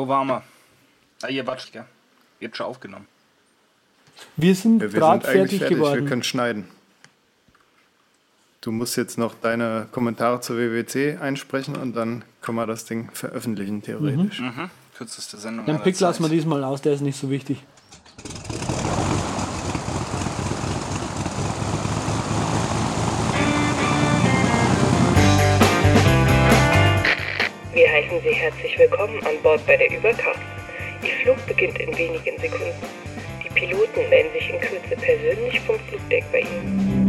Wo waren wir? Ah, ihr wart, gell? Ihr habt schon aufgenommen. Wir sind Ja, wir gerade sind eigentlich fertig, fertig, geworden. wir können schneiden. Du musst jetzt noch deine Kommentare zur WWC einsprechen und dann können wir das Ding veröffentlichen, theoretisch. Mhm. Kürzeste Sendung. Den aller Pick lassen wir diesmal aus, der ist nicht so wichtig. Wir heißen Sie herzlich willkommen Bord bei der Übercast. Ihr Flug beginnt in wenigen Sekunden. Die Piloten melden sich in Kürze persönlich vom Flugdeck bei Ihnen.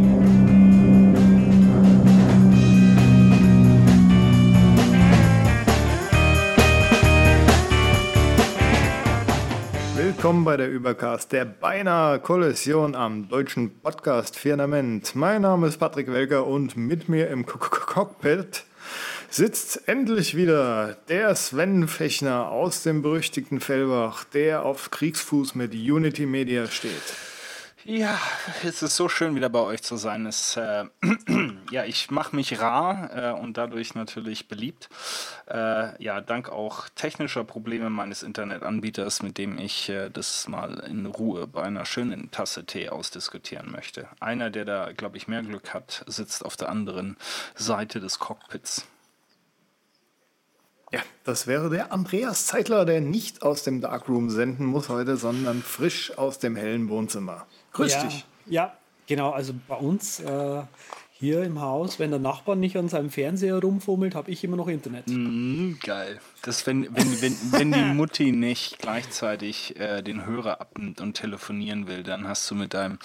Willkommen bei der Übercast, der beinahe Kollision am deutschen Podcast Firmament. Mein Name ist Patrick Welker und mit mir im Cock- Cock- Cockpit sitzt endlich wieder der Sven Fechner aus dem berüchtigten Fellbach, der auf Kriegsfuß mit Unity Media steht. Ja, es ist so schön, wieder bei euch zu sein. Es, äh, ja, ich mache mich rar äh, und dadurch natürlich beliebt. Äh, ja, dank auch technischer Probleme meines Internetanbieters, mit dem ich äh, das mal in Ruhe bei einer schönen Tasse Tee ausdiskutieren möchte. Einer, der da, glaube ich, mehr Glück hat, sitzt auf der anderen Seite des Cockpits. Ja, das wäre der Andreas Zeitler, der nicht aus dem Darkroom senden muss heute, sondern frisch aus dem hellen Wohnzimmer. Grüß ja, dich. Ja, genau. Also bei uns äh, hier im Haus, wenn der Nachbar nicht an seinem Fernseher rumfummelt, habe ich immer noch Internet. Mm, geil. Das, wenn, wenn, wenn, wenn die Mutti nicht gleichzeitig äh, den Hörer abnimmt und telefonieren will, dann hast du mit deinem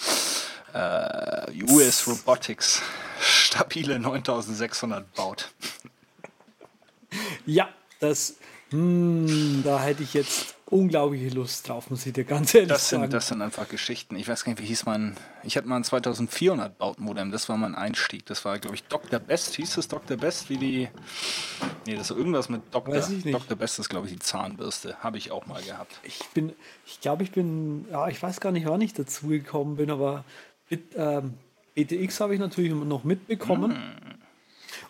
äh, US Robotics stabile 9600 baut. Ja, das, hm, da hätte ich jetzt unglaubliche Lust drauf, muss ich dir ganz ehrlich Das sagen. sind, das sind einfach Geschichten. Ich weiß gar nicht, wie hieß mein. Ich hatte mal ein 2400 Baut-Modem, das war mein Einstieg. Das war, glaube ich, Dr. Best. Hieß es Dr. Best wie die. Nee, das ist irgendwas mit Dr. Weiß ich nicht. Dr. Best ist, glaube ich, die Zahnbürste. Habe ich auch mal gehabt. Ich bin, ich glaube, ich bin, ja, ich weiß gar nicht, wann ich dazu gekommen bin, aber mit, ähm, BTX habe ich natürlich noch mitbekommen. Hm.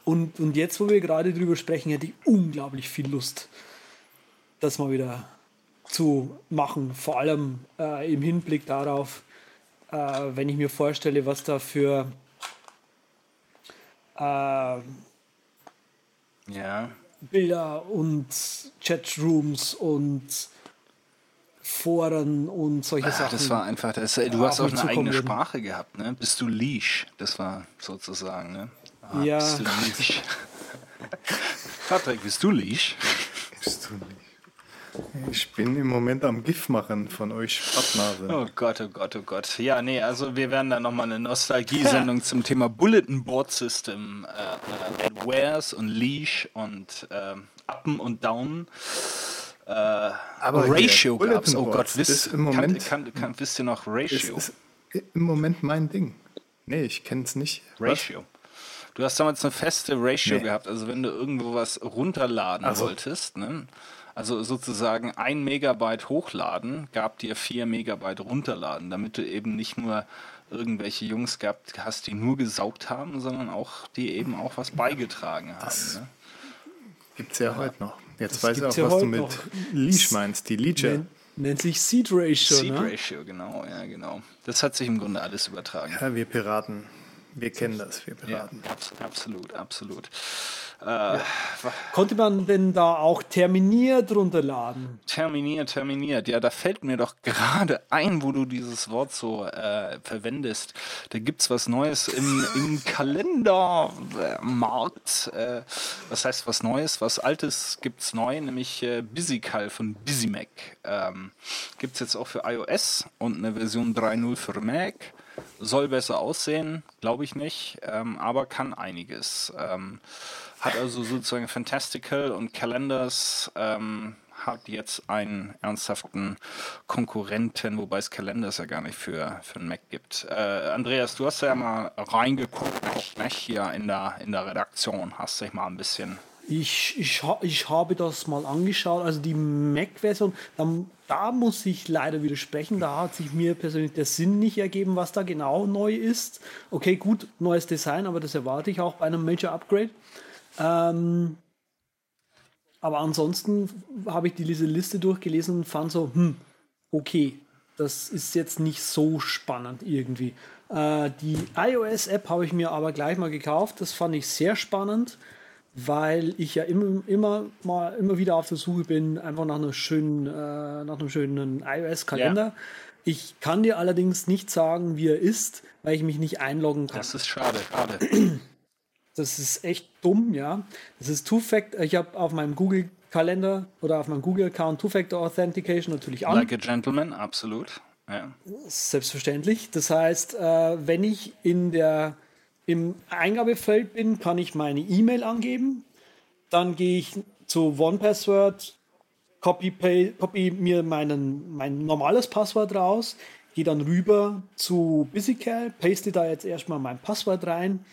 Und, und jetzt, wo wir gerade drüber sprechen, hätte ich unglaublich viel Lust, das mal wieder zu machen. Vor allem äh, im Hinblick darauf, äh, wenn ich mir vorstelle, was da für äh, Ja. Bilder und Chatrooms und Foren und solche Ah, Sachen. Das war einfach, das, du hast auf auch eine eigene. Sprache gehabt, ne? Bist du Leash? Das war sozusagen, ne? Ja. Bist du Leash? Patrick, bist du Leash? Bist du nicht? Ich bin im Moment am GIF machen von euch Spattnase. Oh Gott, oh Gott, oh Gott. Ja, nee, also wir werden da nochmal eine Nostalgie-Sendung zum Thema Bulletin Board System, äh, äh, Wares und Leash und ähm, Uppen und Down. Äh, Aber Ratio Bulletin gab's. Oh Gott, wisst, ist im Moment- kann, kann, kann, wisst ihr noch Es Ratio? ist im Moment mein Ding. Nee, ich kenne es nicht. Was? Du hast damals eine feste Ratio Nee. gehabt, also wenn du irgendwo was runterladen Ach so. wolltest, ne? also sozusagen ein Megabyte hochladen, gab dir vier Megabyte runterladen, damit du eben nicht nur irgendwelche Jungs gehabt hast, die nur gesaugt haben, sondern auch die eben auch was beigetragen haben. Ne? Gibt es ja heute noch. Jetzt Das weiß ich auch, ja was du mit noch. Leash meinst. Die Leacher. Nennt, nennt sich Seed Ratio, Seed ne? Ratio, genau, ja, genau. Das hat sich im Grunde alles übertragen. Ja, wir Piraten. Wir kennen das, wir Ja, Piraten. abs absolut, absolut. Äh, Konnte man denn da auch terminiert runterladen? Terminiert, terminiert. Ja, da fällt mir doch gerade ein, wo du dieses Wort so äh, verwendest. Da gibt's was Neues im, im Kalendermarkt. Äh, was heißt was Neues? Was Altes gibt's neu, nämlich äh, BusyCal von BusyMac. Ähm, gibt's jetzt auch für iOS und eine Version 3.0 für Mac. Soll besser aussehen, glaube ich nicht, ähm, aber kann einiges. Ähm, hat also sozusagen Fantastical und Calendars ähm, hat jetzt einen ernsthaften Konkurrenten, wobei es Calendars ja gar nicht für, für einen Mac gibt. Äh, Andreas, du hast ja mal reingeguckt, nicht, hier in der, in der Redaktion, hast dich mal ein bisschen. Ich, ich, ich habe das mal angeschaut, also die Mac-Version, da, da muss ich leider widersprechen, da hat sich mir persönlich der Sinn nicht ergeben, was da genau neu ist. Okay, gut, neues Design, aber das erwarte ich auch bei einem Major Upgrade. Ähm, aber ansonsten habe ich diese Liste durchgelesen und fand so, hm, okay, das ist jetzt nicht so spannend irgendwie. Äh, die iOS-App habe ich mir aber gleich mal gekauft. Das fand ich sehr spannend, weil ich ja immer, immer mal immer wieder auf der Suche bin, einfach nach einer schönen, äh, nach einem schönen iOS-Kalender. Ja. Ich kann dir allerdings nicht sagen, wie er ist, weil ich mich nicht einloggen kann. Das ist schade, schade. Das ist echt dumm, ja. Das ist Two-Factor. Ich habe auf meinem Google Kalender oder auf meinem Google-Account Two-Factor Authentication natürlich an. Like a gentleman, absolut. Ja. Selbstverständlich. Das heißt, äh, wenn ich in der, im Eingabefeld bin, kann ich meine E-Mail angeben. Dann gehe ich zu OnePassword, copy, pay, copy mir meinen, mein normales Passwort raus, gehe dann rüber zu BusyCal, paste da jetzt erstmal mein Passwort rein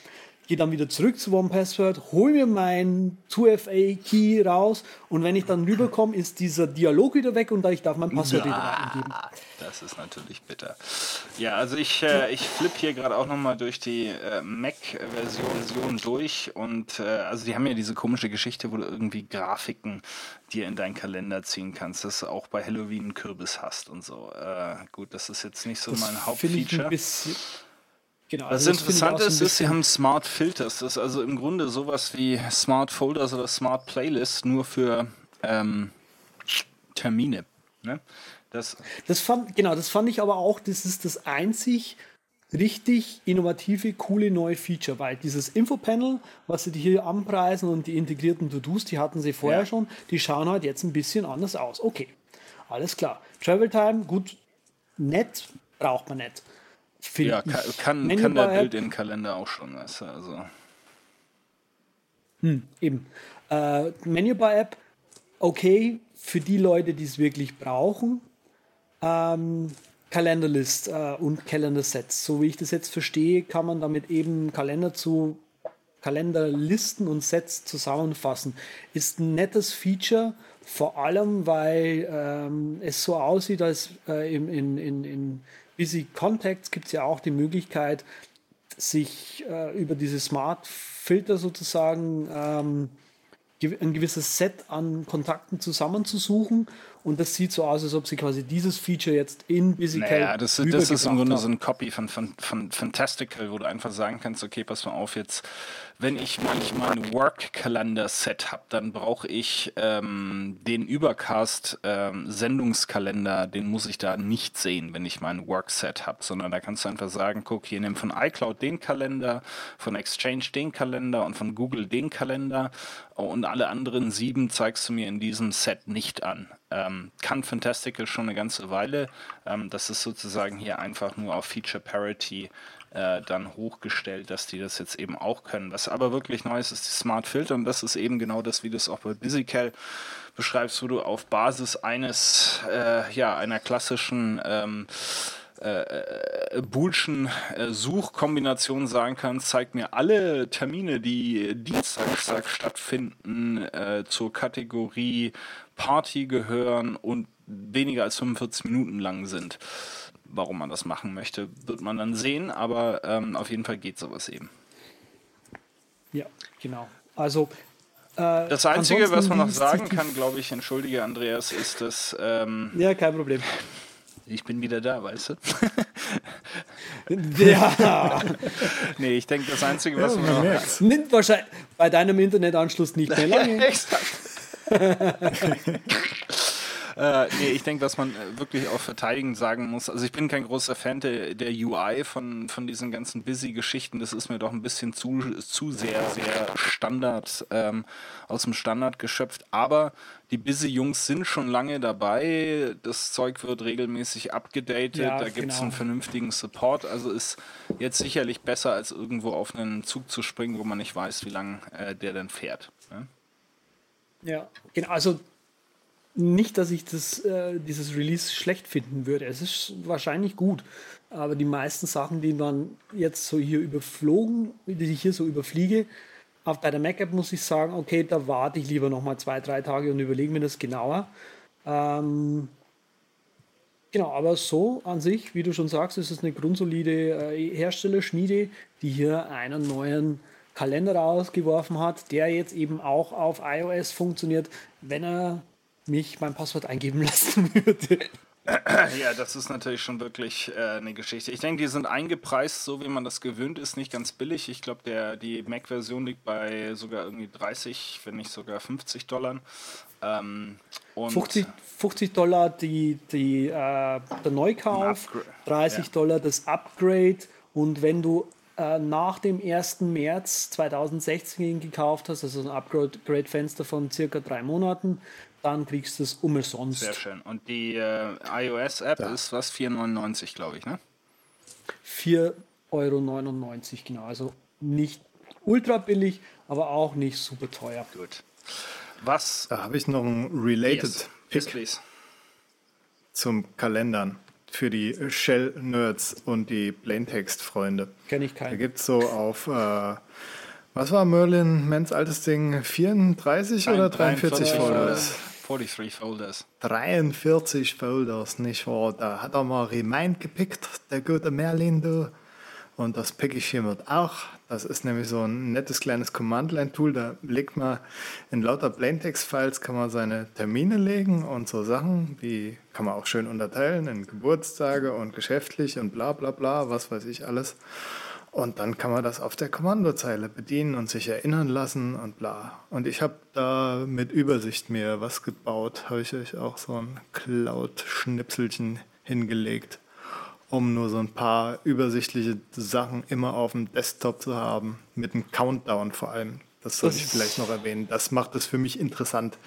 gehe dann wieder zurück zu OnePassword, hole mir mein 2FA-Key raus und wenn ich dann rüberkomme, ist dieser Dialog wieder weg und ich darf mein Passwort wieder eingeben. Das ist natürlich bitter. Ja, also ich, äh, ich flippe hier gerade auch nochmal durch die äh, Mac-Version durch und äh, also die haben ja diese komische Geschichte, wo du irgendwie Grafiken dir in deinen Kalender ziehen kannst, dass du auch bei Halloween einen Kürbis hast und so. Äh, gut, das ist jetzt nicht so das mein Hauptfeature. Genau, also das Interessante ist, ist, sie haben Smart Filters. Das ist also im Grunde sowas wie Smart Folders oder Smart Playlists nur für ähm, Termine. Ne? Das, das fand, genau, das fand ich aber auch, das ist das einzig richtig innovative, coole neue Feature, weil dieses Infopanel, was sie hier anpreisen und die integrierten To-Dos, die hatten sie vorher ja. schon, die schauen halt jetzt ein bisschen anders aus. Okay, alles klar. Travel Time, gut, nett, braucht man nicht. Ja, kann, kann, kann der Bild in Kalender auch schon, weißt du, also. Hm, eben. Äh, Menübar-App, okay, für die Leute, die es wirklich brauchen. Ähm, Kalenderlist äh, und Kalendersets. So wie ich das jetzt verstehe, kann man damit eben Kalender zu Kalenderlisten und Sets zusammenfassen. Ist ein nettes Feature, vor allem weil ähm, es so aussieht, als äh, in, in, in, in Busy Contacts gibt es ja auch die Möglichkeit, sich äh, über diese Smart Filter sozusagen ähm, ein gewisses Set an Kontakten zusammenzusuchen und das sieht so aus, als ob sie quasi dieses Feature jetzt in BusyCal naja, das, das ist im Grunde haben. so ein Copy von, von, von Fantastical, wo du einfach sagen kannst, okay, pass mal auf, jetzt wenn ich manchmal ein Work-Kalender-Set habe, dann brauche ich ähm, den Übercast-Sendungskalender, ähm, den muss ich da nicht sehen, wenn ich mein Work-Set habe, sondern da kannst du einfach sagen, guck, hier nimm von iCloud den Kalender, von Exchange den Kalender und von Google den Kalender und alle anderen sieben zeigst du mir in diesem Set nicht an. Ähm, kann Fantastical schon eine ganze Weile. Ähm, das ist sozusagen hier einfach nur auf Feature Parity äh, dann hochgestellt, dass die das jetzt eben auch können. Was aber wirklich neu ist, ist die Smart Filter und das ist eben genau das, wie du es auch bei BusyCal beschreibst, wo du auf Basis eines, äh, ja, einer klassischen ähm, äh, äh Boolschen äh, Suchkombination sagen kannst, zeigt mir alle Termine, die Dienstag stattfinden, äh, zur Kategorie Party gehören und weniger als 45 Minuten lang sind warum man das machen möchte, wird man dann sehen, aber ähm, auf jeden Fall geht sowas eben. Ja, genau. Also äh, das Einzige, was man noch sagen kann, glaube ich, entschuldige Andreas, ist, dass ähm, ja kein Problem. Ich bin wieder da, weißt du? ja. nee, ich denke, das Einzige, was ja, man noch... Nimmt wahrscheinlich bei deinem Internetanschluss nicht mehr lange. Exakt. Äh, nee, ich denke, was man äh, wirklich auch verteidigend sagen muss, also ich bin kein großer Fan der, der UI von, von diesen ganzen Busy-Geschichten. Das ist mir doch ein bisschen zu, zu sehr, sehr Standard, ähm, aus dem Standard geschöpft. Aber die Busy-Jungs sind schon lange dabei. Das Zeug wird regelmäßig abgedatet. Ja, da gibt es genau. einen vernünftigen Support. Also ist jetzt sicherlich besser, als irgendwo auf einen Zug zu springen, wo man nicht weiß, wie lange äh, der denn fährt. Ne? Ja, genau. Also nicht, dass ich das, äh, dieses Release schlecht finden würde. Es ist wahrscheinlich gut. Aber die meisten Sachen, die man jetzt so hier überflogen, die ich hier so überfliege, auf bei der Mac-App muss ich sagen, okay, da warte ich lieber nochmal zwei, drei Tage und überlege mir das genauer. Ähm, genau, aber so an sich, wie du schon sagst, ist es eine grundsolide äh, Herstellerschmiede, die hier einen neuen Kalender rausgeworfen hat, der jetzt eben auch auf iOS funktioniert, wenn er mich mein Passwort eingeben lassen würde. Ja, das ist natürlich schon wirklich äh, eine Geschichte. Ich denke, die sind eingepreist, so wie man das gewöhnt ist, nicht ganz billig. Ich glaube, die Mac-Version liegt bei sogar irgendwie 30, wenn nicht sogar 50 Dollar. Ähm, 50, 50, Dollar die, die, äh, der Neukauf, 30 ja. Dollar das Upgrade und wenn du äh, nach dem 1. März 2016 gekauft hast, also ein Upgrade-Fenster von circa drei Monaten, dann kriegst du es umsonst. Sehr schön. Und die äh, iOS-App ja. ist was? 4,99 glaube ich, ne? 4,99 Euro, genau. Also nicht ultra billig, aber auch nicht super teuer. Gut. Was? Da habe ich noch ein Related yes. Pick yes, zum Kalendern für die Shell-Nerds und die Plaintext-Freunde. Kenne ich keinen. Da gibt es so auf, äh, was war Merlin Mens altes Ding, 34 Nein, oder 43 Folders? 43 Folders. 43 Folders, nicht wahr? Da hat er mal Remind gepickt, der gute Merlin, du. Und das pick ich hiermit auch. Das ist nämlich so ein nettes kleines Command-Line-Tool. Da legt man in lauter Plaintext-Files kann man seine Termine legen und so Sachen, die kann man auch schön unterteilen in Geburtstage und geschäftlich und bla bla bla, was weiß ich alles. Und dann kann man das auf der Kommandozeile bedienen und sich erinnern lassen und bla. Und ich habe da mit Übersicht mir was gebaut. Habe ich euch auch so ein Cloud-Schnipselchen hingelegt, um nur so ein paar übersichtliche Sachen immer auf dem Desktop zu haben. Mit einem Countdown vor allem. Das soll ich vielleicht noch erwähnen. Das macht es für mich interessant,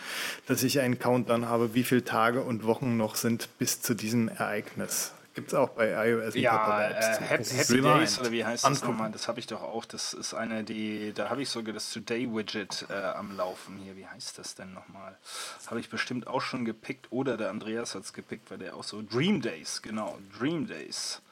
dass ich einen Countdown habe, wie viele Tage und Wochen noch sind bis zu diesem Ereignis. Gibt es auch bei iOS und ja, äh, Happy, Happy Days oder wie heißt das nochmal? Das habe ich doch auch. Das ist eine, die, da habe ich sogar das Today-Widget äh, am Laufen hier. Wie heißt das denn nochmal? Habe ich bestimmt auch schon gepickt oder der Andreas hat es gepickt, weil der auch so Dream Days, genau, Dream Days.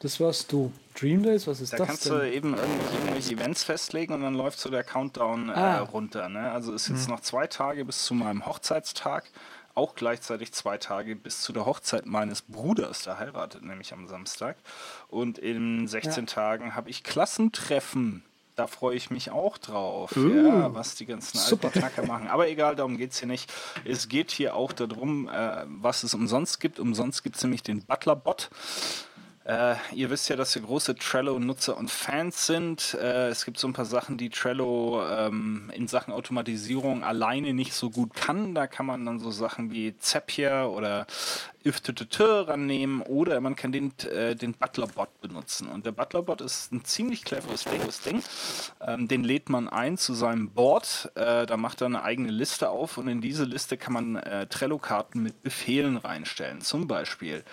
Das warst du. Dream Days, was ist da das? Da kannst denn? du eben irgendwelche Events festlegen und dann läuft so der Countdown äh, ah. runter. Ne? Also ist jetzt hm. noch zwei Tage bis zu meinem Hochzeitstag auch gleichzeitig zwei Tage bis zu der Hochzeit meines Bruders, der heiratet nämlich am Samstag. Und in 16 ja. Tagen habe ich Klassentreffen. Da freue ich mich auch drauf, uh, ja, was die ganzen alten Tacker machen. Aber egal, darum geht es hier nicht. Es geht hier auch darum, äh, was es umsonst gibt. Umsonst gibt es nämlich den Butler-Bot. Äh, ihr wisst ja, dass wir große Trello-Nutzer und Fans sind. Äh, es gibt so ein paar Sachen, die Trello ähm, in Sachen Automatisierung alleine nicht so gut kann. Da kann man dann so Sachen wie Zapier oder IFTTT rannehmen oder man kann den, äh, den Butler-Bot benutzen. Und der Butler-Bot ist ein ziemlich cleveres Ding. Ähm, den lädt man ein zu seinem Board. Äh, da macht er eine eigene Liste auf und in diese Liste kann man äh, Trello-Karten mit Befehlen reinstellen. Zum Beispiel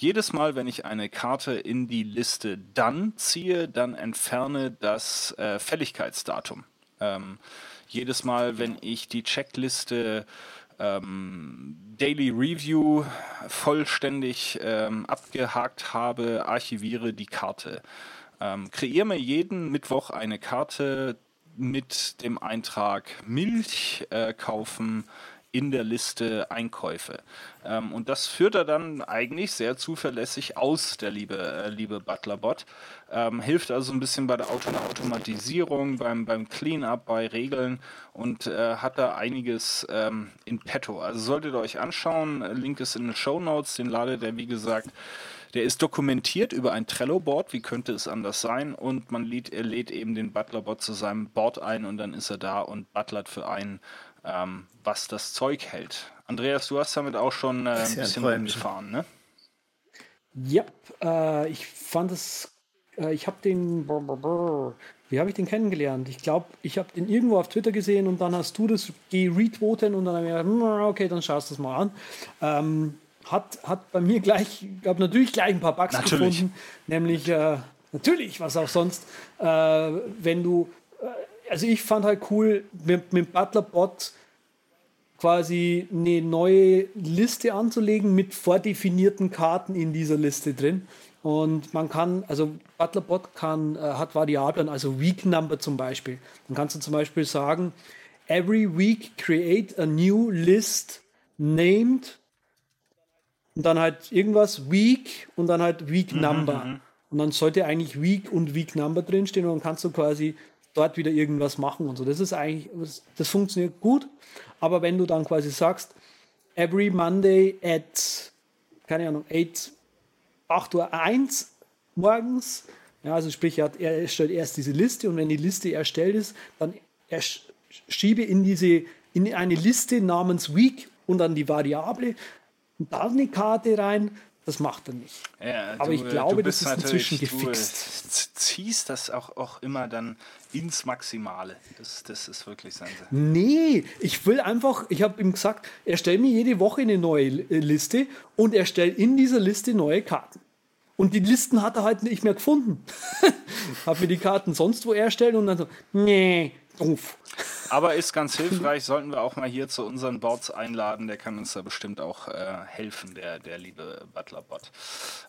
jedes Mal, wenn ich eine Karte in die Liste dann ziehe, dann entferne das äh, Fälligkeitsdatum. Ähm, jedes Mal, wenn ich die Checkliste ähm, Daily Review vollständig ähm, abgehakt habe, archiviere die Karte. Ähm, kreiere mir jeden Mittwoch eine Karte mit dem Eintrag Milch äh, kaufen in der Liste Einkäufe. Ähm, und das führt er dann eigentlich sehr zuverlässig aus, der liebe, äh, liebe Butlerbot. Ähm, hilft also ein bisschen bei der Auto Automatisierung, beim, beim Cleanup, bei Regeln und äh, hat da einiges ähm, in petto. Also solltet ihr euch anschauen, Link ist in den Show Notes, den ladet er wie gesagt der ist dokumentiert über ein Trello-Board, wie könnte es anders sein? Und man lädt, er lädt eben den Butler-Bot zu seinem Board ein und dann ist er da und butlert für einen ähm, was das Zeug hält. Andreas, du hast damit auch schon äh, ein bisschen rumgefahren, ne? Ja, äh, ich fand es, äh, ich habe den, wie habe ich den kennengelernt? Ich glaube, ich habe den irgendwo auf Twitter gesehen und dann hast du das retweeten und dann habe ich gedacht, hm, okay, dann schaust du das mal an. Ähm, hat, hat bei mir gleich, ich glaube natürlich gleich ein paar Bugs natürlich. gefunden, nämlich äh, natürlich, was auch sonst, äh, wenn du also ich fand halt cool, mit, mit Butler-Bot quasi eine neue Liste anzulegen mit vordefinierten Karten in dieser Liste drin. Und man kann, also Butlerbot kann, äh, hat Variablen, also Week Number zum Beispiel. Dann kannst du zum Beispiel sagen, every week create a new list named und dann halt irgendwas Week und dann halt Week mhm, Number. Mhm, und dann sollte eigentlich Week und Week Number drinstehen und dann kannst du quasi dort wieder irgendwas machen und so. Das ist eigentlich, das funktioniert gut. Aber wenn du dann quasi sagst, every Monday at, keine Ahnung, 8, 8 Uhr 1 morgens, ja, also sprich, er, er erstellt erst diese Liste und wenn die Liste erstellt ist, dann schiebe in diese, in eine Liste namens Week und dann die Variable und da eine Karte rein, das macht er nicht. Ja, Aber du, ich glaube, das ist inzwischen gefixt. Du ziehst das auch, auch immer dann ins Maximale. Das, das ist wirklich sein. Nee, ich will einfach, ich habe ihm gesagt, er stellt mir jede Woche eine neue äh, Liste und er stellt in dieser Liste neue Karten. Und die Listen hat er halt nicht mehr gefunden. hat mir die Karten sonst wo erstellt und dann so, nee, doof. Aber ist ganz hilfreich, sollten wir auch mal hier zu unseren Boards einladen. Der kann uns da bestimmt auch äh, helfen, der, der liebe Butler-Bot.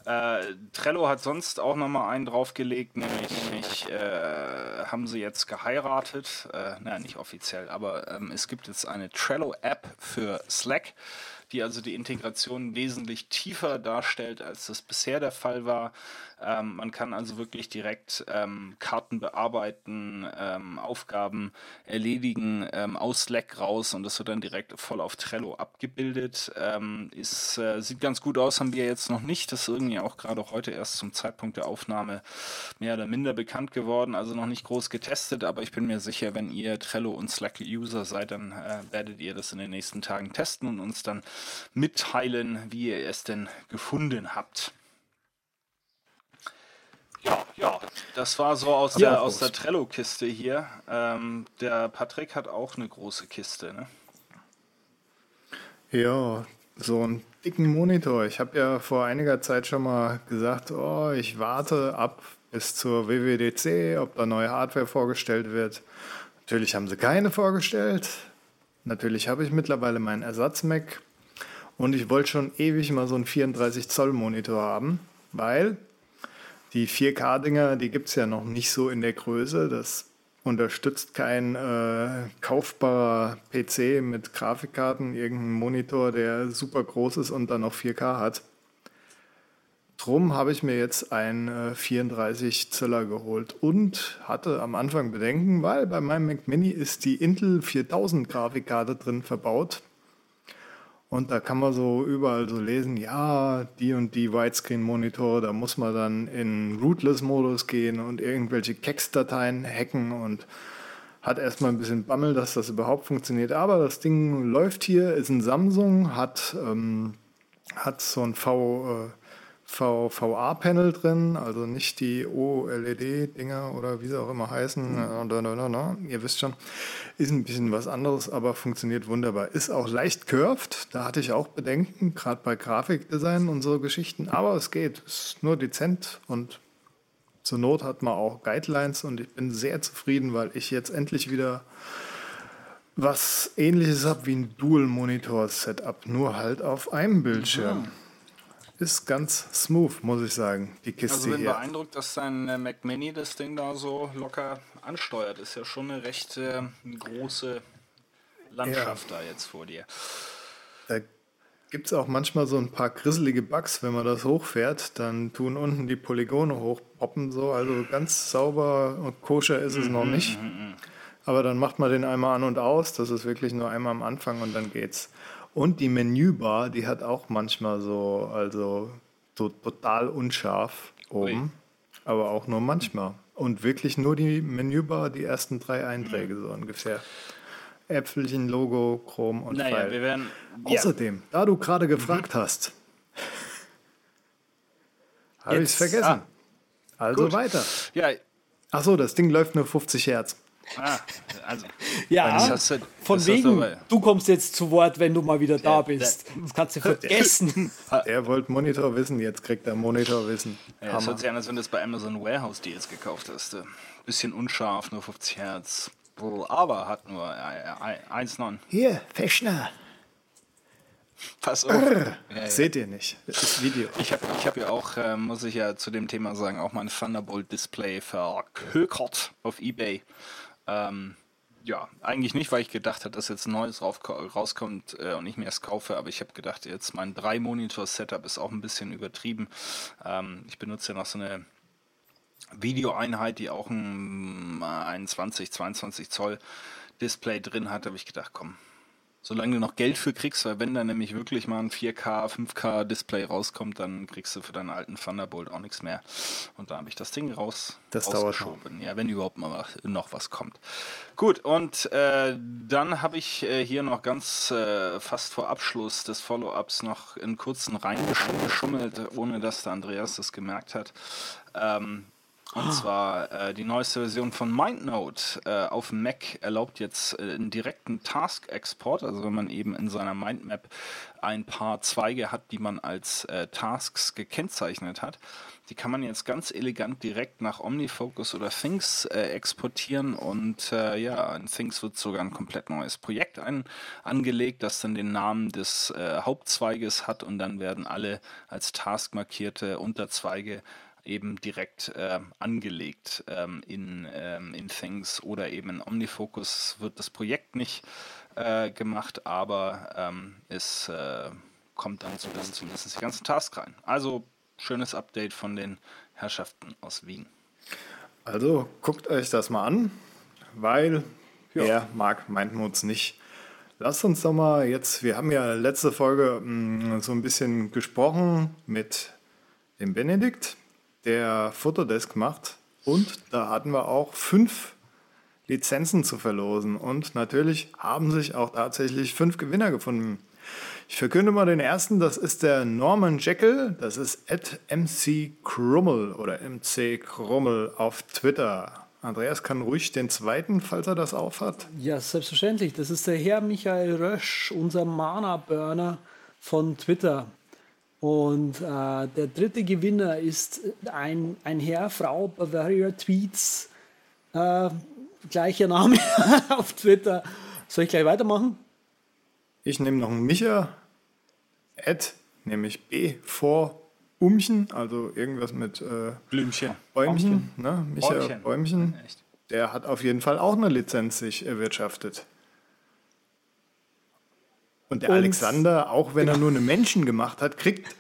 Äh, Trello hat sonst auch nochmal einen draufgelegt, nämlich, nämlich äh, haben sie jetzt geheiratet. Äh, naja, nicht offiziell, aber ähm, es gibt jetzt eine Trello-App für Slack die also die Integration wesentlich tiefer darstellt, als das bisher der Fall war. Ähm, man kann also wirklich direkt ähm, Karten bearbeiten, ähm, Aufgaben erledigen ähm, aus Slack raus und das wird dann direkt voll auf Trello abgebildet. Ähm, ist, äh, sieht ganz gut aus, haben wir jetzt noch nicht. Das ist irgendwie auch gerade heute erst zum Zeitpunkt der Aufnahme mehr oder minder bekannt geworden, also noch nicht groß getestet, aber ich bin mir sicher, wenn ihr Trello und Slack-User seid, dann äh, werdet ihr das in den nächsten Tagen testen und uns dann mitteilen, wie ihr es denn gefunden habt. Ja, ja, das war so aus Ja, der, aus der Trello-Kiste hier. Ähm, der Patrick hat auch eine große Kiste, ne? Ja, so einen dicken Monitor. Ich habe ja vor einiger Zeit schon mal gesagt, oh, ich warte ab bis zur WWDC, ob da neue Hardware vorgestellt wird. Natürlich haben sie keine vorgestellt. Natürlich habe ich mittlerweile meinen Ersatz-Mac. Und ich wollte schon ewig mal so einen 34 Zoll Monitor haben, weil die 4K-Dinger, die gibt es ja noch nicht so in der Größe. Das unterstützt kein äh, kaufbarer PC mit Grafikkarten, irgendein Monitor, der super groß ist und dann noch 4K hat. Drum habe ich mir jetzt einen äh, 34 Zöller geholt und hatte am Anfang Bedenken, weil bei meinem Mac Mini ist die Intel 4000 Grafikkarte drin verbaut. Und da kann man so überall so lesen, ja, die und die Widescreen-Monitore, da muss man dann in Rootless-Modus gehen und irgendwelche Kex-Dateien hacken und hat erstmal ein bisschen Bammel, dass das überhaupt funktioniert. Aber das Ding läuft hier, ist ein Samsung, hat, ähm, hat so ein V, äh, VA-Panel drin, also nicht die OLED-Dinger oder wie sie auch immer heißen. Da, da, da, da. Ihr wisst schon, ist ein bisschen was anderes, aber funktioniert wunderbar. Ist auch leicht curved, da hatte ich auch Bedenken, gerade bei Grafikdesign und so Geschichten, aber es geht, ist nur dezent und zur Not hat man auch Guidelines und ich bin sehr zufrieden, weil ich jetzt endlich wieder was ähnliches habe wie ein Dual-Monitor-Setup, nur halt auf einem Bildschirm. Ist ganz smooth, muss ich sagen, die Kiste Also bin hier. beeindruckt, dass dein äh, Mac Mini das Ding da so locker ansteuert. Ist ja schon eine recht äh, große Landschaft da jetzt vor dir. Da gibt es auch manchmal so ein paar grisselige Bugs, wenn man das hochfährt, dann tun unten die Polygone hochpoppen so, also ganz sauber und koscher ist es noch nicht. Aber dann macht man den einmal an und aus, das ist wirklich nur einmal am Anfang und dann geht's. Und die Menübar, die hat auch manchmal so, also so total unscharf oben, aber auch nur manchmal. Und wirklich nur die Menübar, die ersten drei Einträge so ungefähr. Äpfelchen, Logo, Chrom und Naja, Pfeil. wir werden. Ja, Außerdem, da du gerade gefragt hast, habe ich es vergessen. ah, also gut. weiter. ja, Achso, das Ding läuft nur 50 Hertz. Ah, also. Ja, Das von das wegen, du kommst jetzt zu Wort, wenn du mal wieder da bist. Das kannst du vergessen. Er wollte Monitor wissen, jetzt kriegt er Monitor wissen. Ja, es hört sich an, als wenn du es bei Amazon Warehouse Deals gekauft hast. Äh, Bisschen unscharf, nur 50 Hertz. Aber hat nur äh, äh, 1,9. Hier, Feschner. Pass auf. Ja, ja. Seht ihr nicht. Das ist Video. Ich habe ich hab ja auch, äh, muss ich ja zu dem Thema sagen, auch mein Thunderbolt-Display verkökert auf Ebay. Ähm, ja, eigentlich nicht, weil ich gedacht habe, dass jetzt ein neues rauskommt äh, und ich mir es kaufe, aber ich habe gedacht, jetzt mein 3-Monitor-Setup ist auch ein bisschen übertrieben. Ähm, ich benutze ja noch so eine Videoeinheit, die auch ein 21, 22 Zoll Display drin hat, habe ich gedacht, komm, solange du noch Geld für kriegst, weil wenn da nämlich wirklich mal ein 4K, 5K Display rauskommt, dann kriegst du für deinen alten Thunderbolt auch nichts mehr. Und da habe ich das Ding raus das rausgeschoben. Ja, wenn überhaupt mal noch was kommt. Gut, und äh, dann habe ich äh, hier noch ganz äh, fast vor Abschluss des Follow-ups noch in kurzen reingeschummelt, ohne dass der Andreas das gemerkt hat. Ähm, und ah. zwar äh, die neueste Version von MindNote äh, auf Mac erlaubt jetzt äh, einen direkten Task-Export. Also wenn man eben in seiner Mindmap ein paar Zweige hat, die man als äh, Tasks gekennzeichnet hat, die kann man jetzt ganz elegant direkt nach OmniFocus oder Things äh, exportieren und äh, ja, in Things wird sogar ein komplett neues Projekt ein, angelegt, das dann den Namen des Hauptzweiges hat und dann werden alle als Task markierte Unterzweige eben direkt äh, angelegt ähm, in, ähm, in Things oder eben in OmniFocus wird das Projekt nicht äh, gemacht, aber ähm, es äh, kommt dann zumindest die ganzen Tasks rein. Also schönes Update von den Herrschaften aus Wien. Also guckt euch das mal an, weil ja. er mag Mindmodes nicht. Lasst uns doch mal jetzt, wir haben ja letzte Folge mh, mm, so ein bisschen gesprochen mit dem Benedikt der Fotodesk macht. Und da hatten wir auch fünf Lizenzen zu verlosen. Und natürlich haben sich auch tatsächlich fünf Gewinner gefunden. Ich verkünde mal den ersten, das ist der Norman Jekyll, das ist at MC Krummel oder MC Krummel auf Twitter. Andreas kann ruhig den zweiten, falls er das aufhat. Ja, selbstverständlich. Das ist der Herr Michael Rösch, unser Mana-Burner von Twitter. Und äh, der dritte Gewinner ist ein, ein Herr, Frau Bavaria Tweets, äh, gleicher Name auf Twitter. Soll ich gleich weitermachen? Ich nehme noch einen Micha, Ed, nämlich B vor Umchen, also irgendwas mit äh, Blümchen. Bäumchen, ne? Micha Bäumchen. Bäumchen. Der hat auf jeden Fall auch eine Lizenz sich erwirtschaftet. Und der und, Alexander, auch wenn genau. er nur eine Menschen gemacht hat, kriegt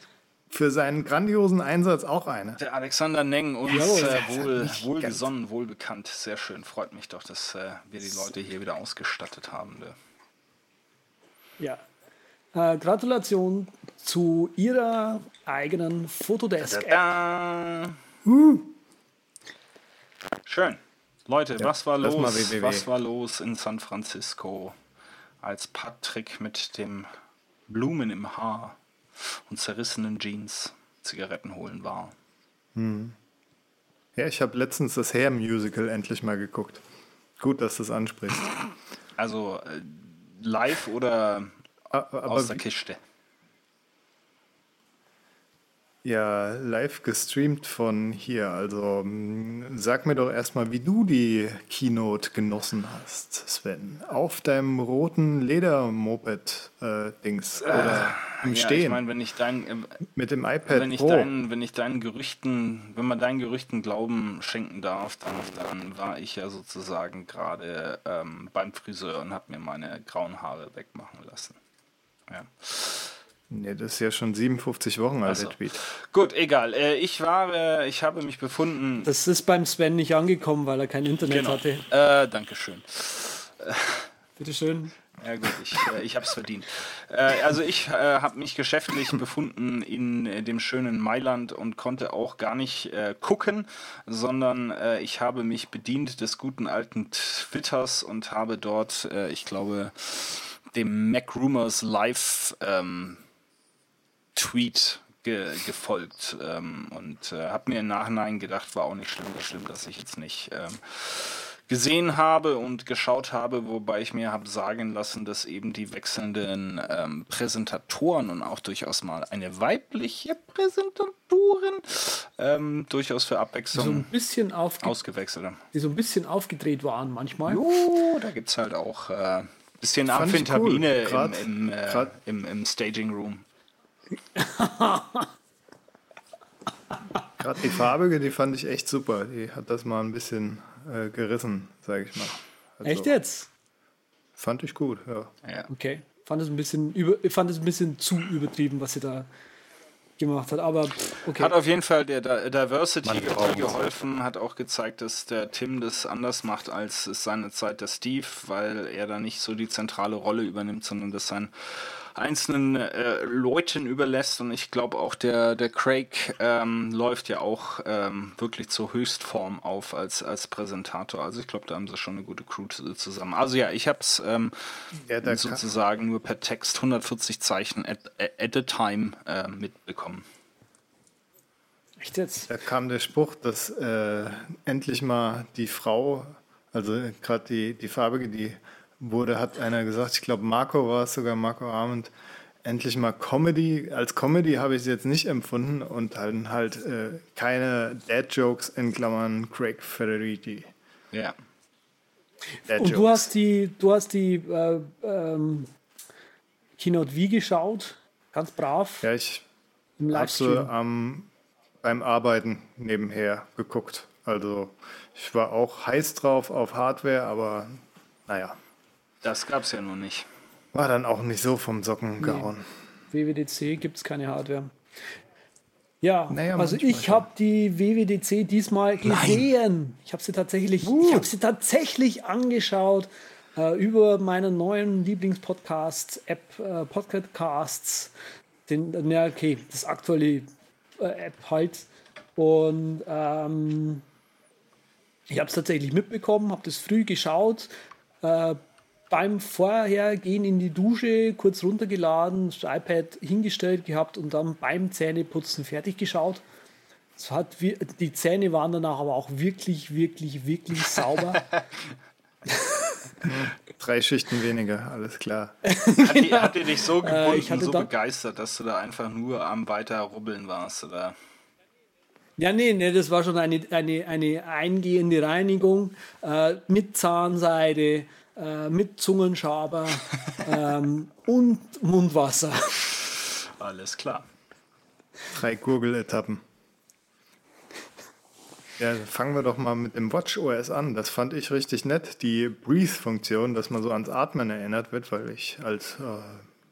für seinen grandiosen Einsatz auch eine. Der Alexander Neng, uns äh, wohl, wohlgesonnen, wohlbekannt. Sehr schön. Freut mich doch, dass äh, wir die Leute hier wieder ausgestattet haben. Ne? Ja. Äh, Gratulation zu Ihrer eigenen Fotodesk. Da, da. Uh. Schön. Leute, ja, was war los? Was war los in San Francisco? Als Patrick mit dem Blumen im Haar und zerrissenen Jeans Zigaretten holen war. Hm. Ja, ich habe letztens das Hair-Musical endlich mal geguckt. Gut, dass du es ansprichst. Also äh, live oder aber aus der Kiste? Ja, live gestreamt von hier. Also mm, sag mir doch erstmal, wie du die Keynote genossen hast, Sven. Auf deinem roten Leder-Moped-Dings äh, oder äh, im ja, Stehen. Ich meine, wenn ich dein äh, mit dem iPad wenn ich Pro. Dein, wenn ich deinen Gerüchten, wenn man deinen Gerüchten Glauben schenken darf, dann, dann war ich ja sozusagen gerade ähm, beim Friseur und habe mir meine grauen Haare wegmachen lassen. Ja. Nee, das ist ja schon 57 Wochen alt, der Tweet. Gut, egal. Äh, ich war, äh, ich habe mich befunden. Das ist beim Sven nicht angekommen, weil er kein Internet genau. hatte. Äh, Dankeschön. Bitteschön. Ja gut, ich, äh, ich habe es verdient. Äh, also ich äh, habe mich geschäftlich befunden in äh, dem schönen Mailand und konnte auch gar nicht äh, gucken, sondern äh, ich habe mich bedient des guten alten Twitters und habe dort, ich glaube, dem Mac Rumors Live ähm, Tweet ge gefolgt ähm, und äh, habe mir im Nachhinein gedacht, war auch nicht schlimm, schlimm, dass ich jetzt nicht ähm, gesehen habe und geschaut habe, wobei ich mir habe sagen lassen, dass eben die wechselnden ähm, Präsentatoren und auch durchaus mal eine weibliche Präsentatorin ähm, durchaus für Abwechslung so ein bisschen ausgewechselt haben. Die so ein bisschen aufgedreht waren manchmal. Jo, da gibt es halt auch äh, bisschen Amphetamine cool. im, im, äh, im, im Staging Room. Gerade die farbige, die fand ich echt super. Die hat das mal ein bisschen äh, gerissen, sage ich mal. Also, echt jetzt? Fand ich gut, ja. ja. Okay. Fand es ein bisschen über, fand es ein bisschen zu übertrieben, was sie da gemacht hat. Aber okay. Hat auf jeden Fall der Diversity geholfen, hat auch gezeigt, dass der Tim das anders macht, als seine Zeit der Steve, weil er da nicht so die zentrale Rolle übernimmt, sondern dass sein einzelnen äh, Leuten überlässt. Und ich glaube auch der, der Craig ähm, läuft ja auch ähm, wirklich zur Höchstform auf als, als Präsentator. Also ich glaube, da haben sie schon eine gute Crew zusammen. Also ja, ich habe es ähm, ja, sozusagen nur per Text 140 Zeichen at, at a time äh, mitbekommen. Echt jetzt? Da kam der Spruch, dass äh, endlich mal die Frau, also gerade die, die farbige, die wurde, hat einer gesagt, ich glaube Marco war es sogar, Marco Arment, endlich mal Comedy. Als Comedy habe ich es jetzt nicht empfunden und halt, halt äh, keine Dad-Jokes in Klammern Craig Federighi. Ja. Dad und du hast die, du hast die äh, ähm, Keynote wie geschaut? Ganz brav. Ja, ich habe sie ähm, beim Arbeiten nebenher geguckt. Also ich war auch heiß drauf auf Hardware, aber naja. Das gab es ja noch nicht. War dann auch nicht so vom Socken nee. gehauen. WWDC gibt es keine Hardware. Ja, naja, also ich habe die WWDC diesmal gesehen. Nein. Ich habe sie tatsächlich, uh. ich habe sie tatsächlich angeschaut äh, über meinen neuen Lieblingspodcast-App, äh, Podcasts. Den, ja, okay, das aktuelle äh, App halt. Und ähm, ich habe es tatsächlich mitbekommen, habe das früh geschaut. Äh, beim Vorhergehen in die Dusche kurz runtergeladen, das iPad hingestellt gehabt und dann beim Zähneputzen fertig geschaut. Es hat, die Zähne waren danach aber auch wirklich, wirklich, wirklich sauber. Drei Schichten weniger, alles klar. Hat, die, hat die dich so äh, gebunden, äh, so begeistert, dass du da einfach nur am weiter rubbeln warst, oder? Ja, nee, nee, das war schon eine, eine, eine eingehende Reinigung äh, mit Zahnseide, äh, mit Zungenschaber ähm, und Mundwasser. Alles klar. Drei Gurgeletappen. Ja, fangen wir doch mal mit dem Watch OS an. Das fand ich richtig nett, die Breathe-Funktion, dass man so ans Atmen erinnert wird, weil ich als äh,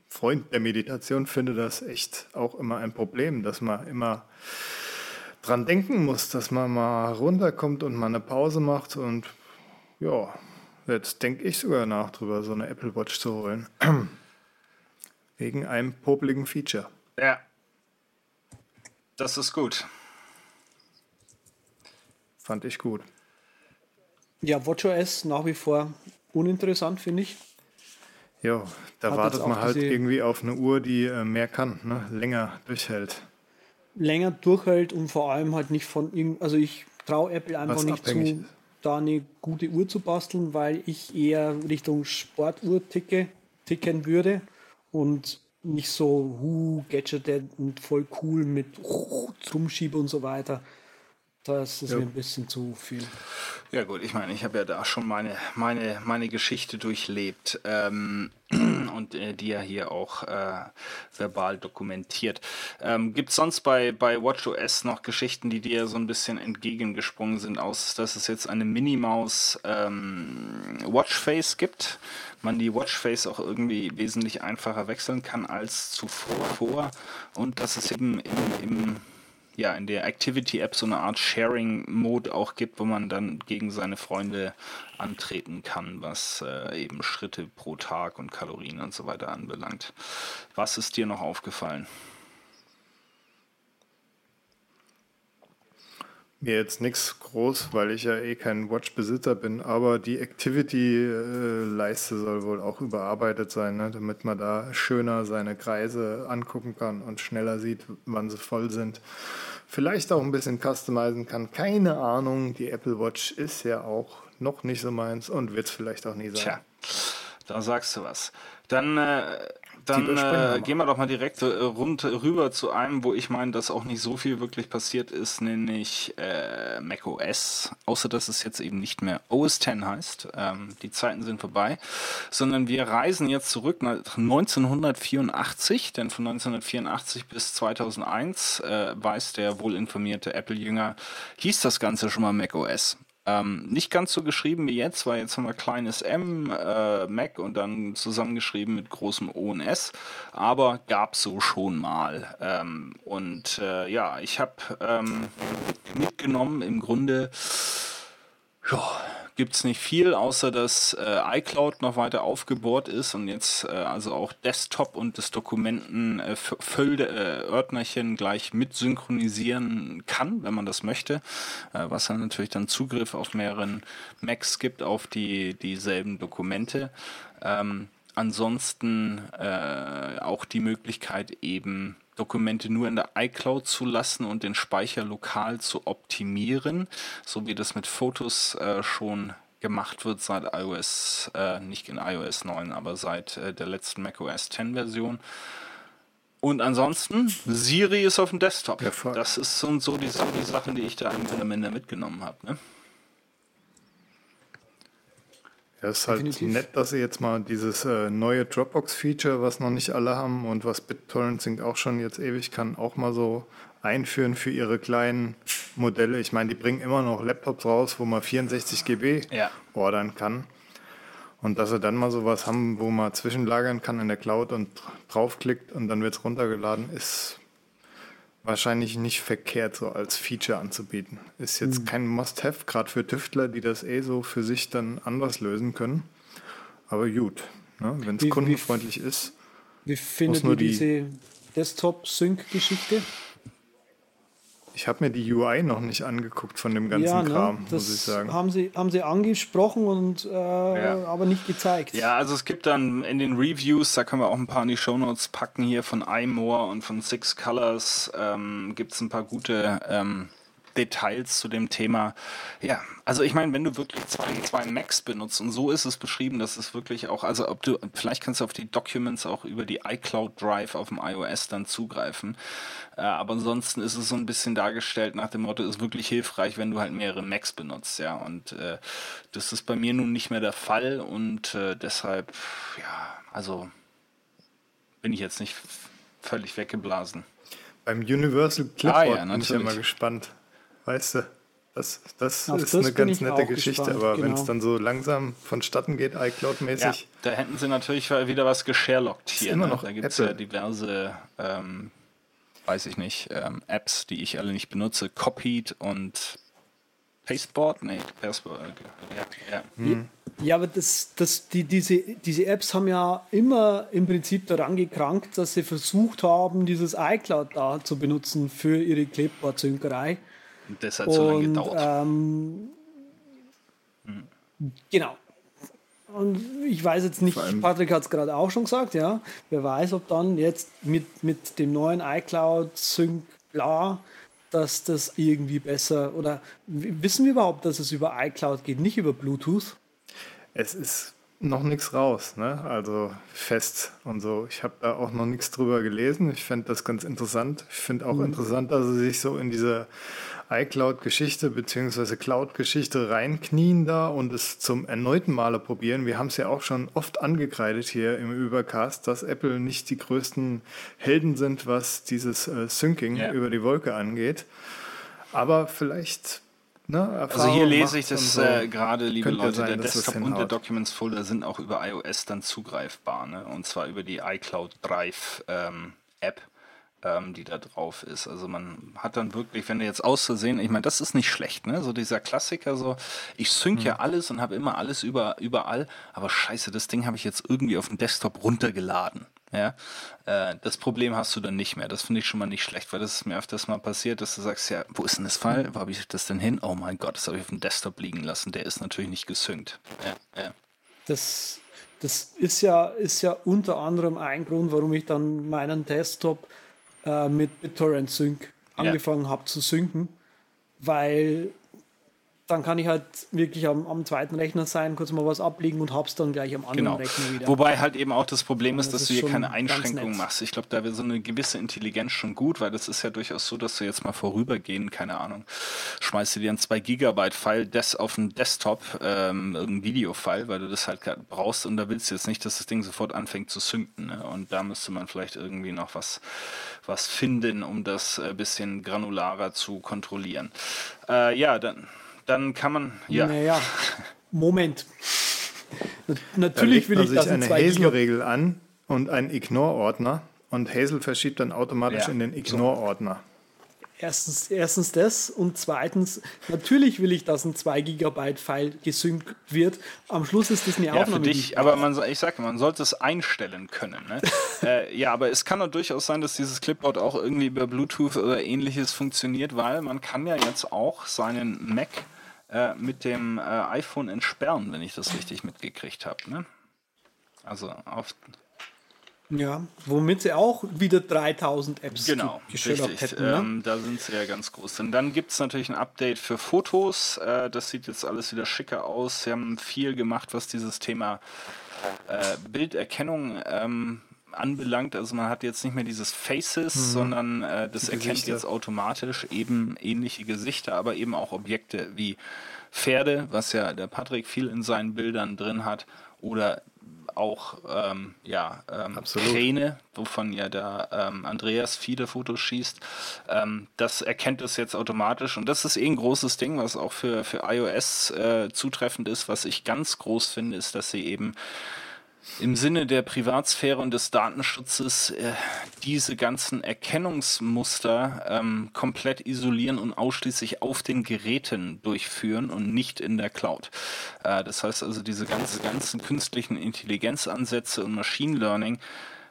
Freund der Meditation finde das echt auch immer ein Problem, dass man immer dran denken muss, dass man mal runterkommt und mal eine Pause macht und ja, Jetzt denke ich sogar nach, drüber so eine Apple Watch zu holen. Wegen einem popligen Feature. Ja. Das ist gut. Fand ich gut. Ja, WatchOS nach wie vor uninteressant, finde ich. Ja, da Hat wartet man halt irgendwie auf eine Uhr, die äh, mehr kann, ne? länger durchhält. Länger durchhält und vor allem halt nicht von irgend, also ich traue Apple einfach Was nicht zu, ist da eine gute Uhr zu basteln, weil ich eher Richtung Sportuhr ticke, ticken würde und nicht so hu, gadgeted und voll cool mit Rumschiebe und so weiter. Das ist ja. mir ein bisschen zu viel. Ja gut, ich meine, ich habe ja da schon meine, meine, meine Geschichte durchlebt ähm, und äh, die ja hier auch äh, verbal dokumentiert. Ähm, Gibt es sonst bei, bei WatchOS noch Geschichten, die dir so ein bisschen entgegengesprungen sind, aus dass es jetzt eine Minimaus ähm, Watchface gibt? man die Watchface auch irgendwie wesentlich einfacher wechseln kann als zuvor und dass es eben im, im ja, in der Activity-App so eine Art Sharing-Mode auch gibt, wo man dann gegen seine Freunde antreten kann, was äh, eben Schritte pro Tag und Kalorien und so weiter anbelangt. Was ist dir noch aufgefallen? Mir jetzt nichts groß, weil ich ja eh kein Watch-Besitzer bin, aber die Activity-Leiste soll wohl auch überarbeitet sein, ne? damit man da schöner seine Kreise angucken kann und schneller sieht, wann sie voll sind. Vielleicht auch ein bisschen customizen kann. Keine Ahnung. Die Apple Watch ist ja auch noch nicht so meins und wird es vielleicht auch nie sein. Tja, da sagst du was. Dann äh, dann äh, gehen wir doch mal direkt äh, rund rüber zu einem, wo ich meine, dass auch nicht so viel wirklich passiert ist, nämlich äh, macOS. Außer dass es jetzt eben nicht mehr OS X heißt. Ähm, die Zeiten sind vorbei. Sondern wir reisen jetzt zurück nach 1984, denn von 1984 bis 2001 äh, weiß der wohlinformierte Apple-Jünger, hieß das Ganze schon mal macOS. Ähm, nicht ganz so geschrieben wie jetzt, weil jetzt haben wir kleines M, äh, Mac und dann zusammengeschrieben mit großem O und S, aber gab so schon mal. Ähm, und äh, ja, ich habe ähm, mitgenommen im Grunde, ja, gibt es nicht viel, außer dass äh, iCloud noch weiter aufgebohrt ist und jetzt äh, also auch Desktop und das Dokumenten äh, äh, gleich mit synchronisieren kann, wenn man das möchte, äh, was dann natürlich dann Zugriff auf mehreren Macs gibt auf die dieselben Dokumente. Ähm, ansonsten äh, auch die Möglichkeit eben Dokumente nur in der iCloud zu lassen und den Speicher lokal zu optimieren, so wie das mit Fotos äh, schon gemacht wird seit iOS, äh, nicht in iOS 9, aber seit äh, der letzten macOS 10 Version. Und ansonsten, Siri ist auf dem Desktop. Ja, das ist so, so die, die Sachen, die ich da am Ende mitgenommen habe. Ne? Ja, es ist halt Definitiv. nett, dass sie jetzt mal dieses äh, neue Dropbox-Feature, was noch nicht alle haben und was BitTorrent Sync auch schon jetzt ewig kann, auch mal so einführen für ihre kleinen Modelle. Ich meine, die bringen immer noch Laptops raus, wo man 64 GB ja. ordern kann. Und dass sie dann mal sowas haben, wo man zwischenlagern kann in der Cloud und draufklickt und dann wird es runtergeladen, ist wahrscheinlich nicht verkehrt, so als Feature anzubieten. Ist jetzt mhm. kein Must-Have, gerade für Tüftler, die das eh so für sich dann anders lösen können. Aber gut, ne? wenn es kundenfreundlich ist. Wie findet ihr die diese Desktop-Sync-Geschichte? Ich habe mir die UI noch nicht angeguckt von dem ganzen ja, ne? Kram, muss ich sagen. Haben sie, haben sie angesprochen und äh, ja. aber nicht gezeigt. Ja, also es gibt dann in den Reviews, da können wir auch ein paar in die Shownotes packen, hier von iMore und von Six Colors, ähm, gibt es ein paar gute ähm, Details zu dem Thema. Ja, also ich meine, wenn du wirklich zwei, zwei Macs benutzt und so ist es beschrieben, dass es wirklich auch, also ob du, vielleicht kannst du auf die Documents auch über die iCloud Drive auf dem iOS dann zugreifen. Äh, aber ansonsten ist es so ein bisschen dargestellt nach dem Motto, ist wirklich hilfreich, wenn du halt mehrere Macs benutzt, ja. Und äh, das ist bei mir nun nicht mehr der Fall und äh, deshalb, ja, also bin ich jetzt nicht völlig weggeblasen. Beim Universal Clipboard ah, ja, bin ich ja mal gespannt weißt du. Das, das ist das eine ganz nette Geschichte, gespannt, aber genau. wenn es dann so langsam vonstatten geht, iCloud-mäßig. Ja, da hätten sie natürlich wieder was gesharelockt hier. Immer ne? noch da gibt es ja diverse, ähm, weiß ich nicht, ähm, Apps, die ich alle nicht benutze. Copied und Pasteboard? Nee, Pasteboard. Ja, ja. Hm. ja aber das, das, die, diese, diese Apps haben ja immer im Prinzip daran gekrankt, dass sie versucht haben, dieses iCloud da zu benutzen für ihre Clipboard-Synkerei. Und das hat so lange gedauert. Ähm, hm. Genau. Und ich weiß jetzt nicht, Patrick hat es gerade auch schon gesagt, ja. Wer weiß, ob dann jetzt mit, mit dem neuen iCloud Sync bla, dass das irgendwie besser oder wissen wir überhaupt, dass es über iCloud geht, nicht über Bluetooth? Es ist noch nichts raus, ne? Also fest und so. Ich habe da auch noch nichts drüber gelesen. Ich fände das ganz interessant. Ich finde auch mhm. interessant, dass sie sich so in diese iCloud-Geschichte bzw. Cloud-Geschichte reinknien da und es zum erneuten Male probieren. Wir haben es ja auch schon oft angekreidet hier im Übercast, dass Apple nicht die größten Helden sind, was dieses äh, Syncing ja. über die Wolke angeht. Aber vielleicht Ne, also hier lese ich das so. äh, gerade, liebe Leute, sein, der Desktop und der Documents Folder sind auch über iOS dann zugreifbar, ne? und zwar über die iCloud Drive ähm, App ähm, die da drauf ist. Also man hat dann wirklich, wenn du jetzt auszusehen, ich meine, das ist nicht schlecht, ne? So dieser Klassiker, so ich sync mhm. ja alles und habe immer alles über, überall, aber scheiße, das Ding habe ich jetzt irgendwie auf dem Desktop runtergeladen. Ja, äh, das Problem hast du dann nicht mehr. Das finde ich schon mal nicht schlecht, weil das ist mir öfters mal passiert, dass du sagst, ja, wo ist denn das Fall? Wo habe ich das denn hin? Oh mein Gott, das habe ich auf dem Desktop liegen lassen. Der ist natürlich nicht gesynkt. Ja, ja. Das, das ist ja, ist ja unter anderem ein Grund, warum ich dann meinen Desktop äh, mit BitTorrent Sync angefangen ja. habe zu synken, weil dann kann ich halt wirklich am, am, zweiten Rechner sein, kurz mal was ablegen und hab's dann gleich am anderen genau. Rechner wieder. Wobei halt eben auch das Problem ist, das dass ist du hier keine Einschränkungen machst. Ich glaube, da wäre so eine gewisse Intelligenz schon gut, weil das ist ja durchaus so, dass du jetzt mal vorübergehen, keine Ahnung, schmeißt du dir ein 2 Gigabyte File des auf den Desktop, ähm, irgendein Videofile, weil du das halt brauchst und da willst du jetzt nicht, dass das Ding sofort anfängt zu synken. Ne? Und da müsste man vielleicht irgendwie noch was, was finden, um das ein äh, bisschen granularer zu kontrollieren. Äh, ja, dann dann kann man, ja. Naja, Moment. Natürlich will ich sich das in eine Hazel-Regel an und einen Ignore-Ordner und Hazel verschiebt dann automatisch Ja. in den Ignore-Ordner. Erstens, erstens das und zweitens, natürlich will ich, dass ein 2 Gigabyte File gesynkt wird. Am Schluss ist das eine Ja, für Aufnahme. dich, ich aber man, ich sage, man sollte es einstellen können. Ne? äh, ja, aber es kann doch durchaus sein, dass dieses Clipboard auch irgendwie über Bluetooth oder ähnliches funktioniert, weil man kann ja jetzt auch seinen Mac äh, mit dem äh, iPhone entsperren, wenn ich das richtig mitgekriegt habe. Ne? Also auf Ja, womit sie auch wieder 3000 Apps Genau, richtig. hätten. Ne? ähm, da sind sie ja ganz groß. Und dann gibt es natürlich ein Update für Fotos. Äh, das sieht jetzt alles wieder schicker aus. Sie haben viel gemacht, was dieses Thema äh, Bilderkennung ähm, anbelangt. Also man hat jetzt nicht mehr dieses Faces, sondern äh, das erkennt Gesichter. jetzt automatisch eben ähnliche Gesichter, aber eben auch Objekte wie Pferde, was ja der Patrick viel in seinen Bildern drin hat, oder auch ähm, ja, ähm, Absolut. Kräne, wovon ja der ähm, Andreas viele Fotos schießt. Ähm, das erkennt es jetzt automatisch und das ist eh ein großes Ding, was auch für, für iOS äh, zutreffend ist. Was ich ganz groß finde, ist, dass sie eben im Sinne der Privatsphäre und des Datenschutzes äh, diese ganzen Erkennungsmuster ähm, komplett isolieren und ausschließlich auf den Geräten durchführen und nicht in der Cloud. Äh, das heißt also, diese ganze, ganzen künstlichen Intelligenzansätze und Machine Learning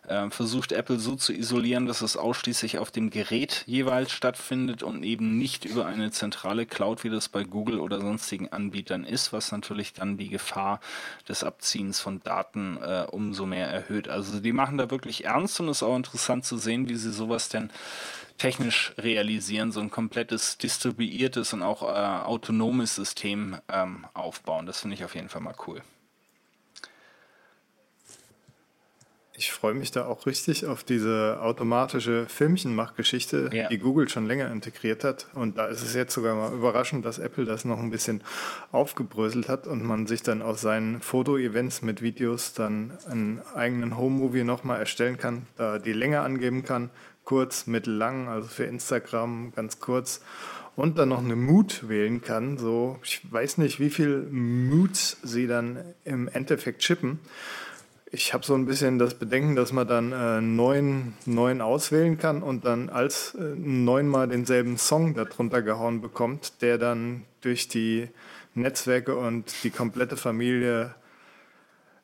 äh, versucht Apple so zu isolieren, dass es ausschließlich auf dem Gerät jeweils stattfindet und eben nicht über eine zentrale Cloud, wie das bei Google oder sonstigen Anbietern ist, was natürlich dann die Gefahr des Abziehens von Daten äh, umso mehr erhöht. Also die machen da wirklich ernst und es ist auch interessant zu sehen, wie sie sowas denn technisch realisieren, so ein komplettes distribuiertes und auch äh, autonomes System ähm, aufbauen. Das finde ich auf jeden Fall mal cool. Ich freue mich da auch richtig auf diese automatische Filmchenmachgeschichte, Ja. die Google schon länger integriert hat. Und da ist es jetzt sogar mal überraschend, dass Apple das noch ein bisschen aufgebröselt hat und man sich dann aus seinen Foto-Events mit Videos dann einen eigenen Home-Movie nochmal erstellen kann, da die Länge angeben kann, kurz, mittellang, also für Instagram ganz kurz. Und dann noch eine Mood wählen kann. So, ich weiß nicht, wie viel Moods sie dann im Endeffekt chippen. Ich habe so ein bisschen das Bedenken, dass man dann äh, neun, neun auswählen kann und dann als äh, neunmal denselben Song darunter gehauen bekommt, der dann durch die Netzwerke und die komplette Familie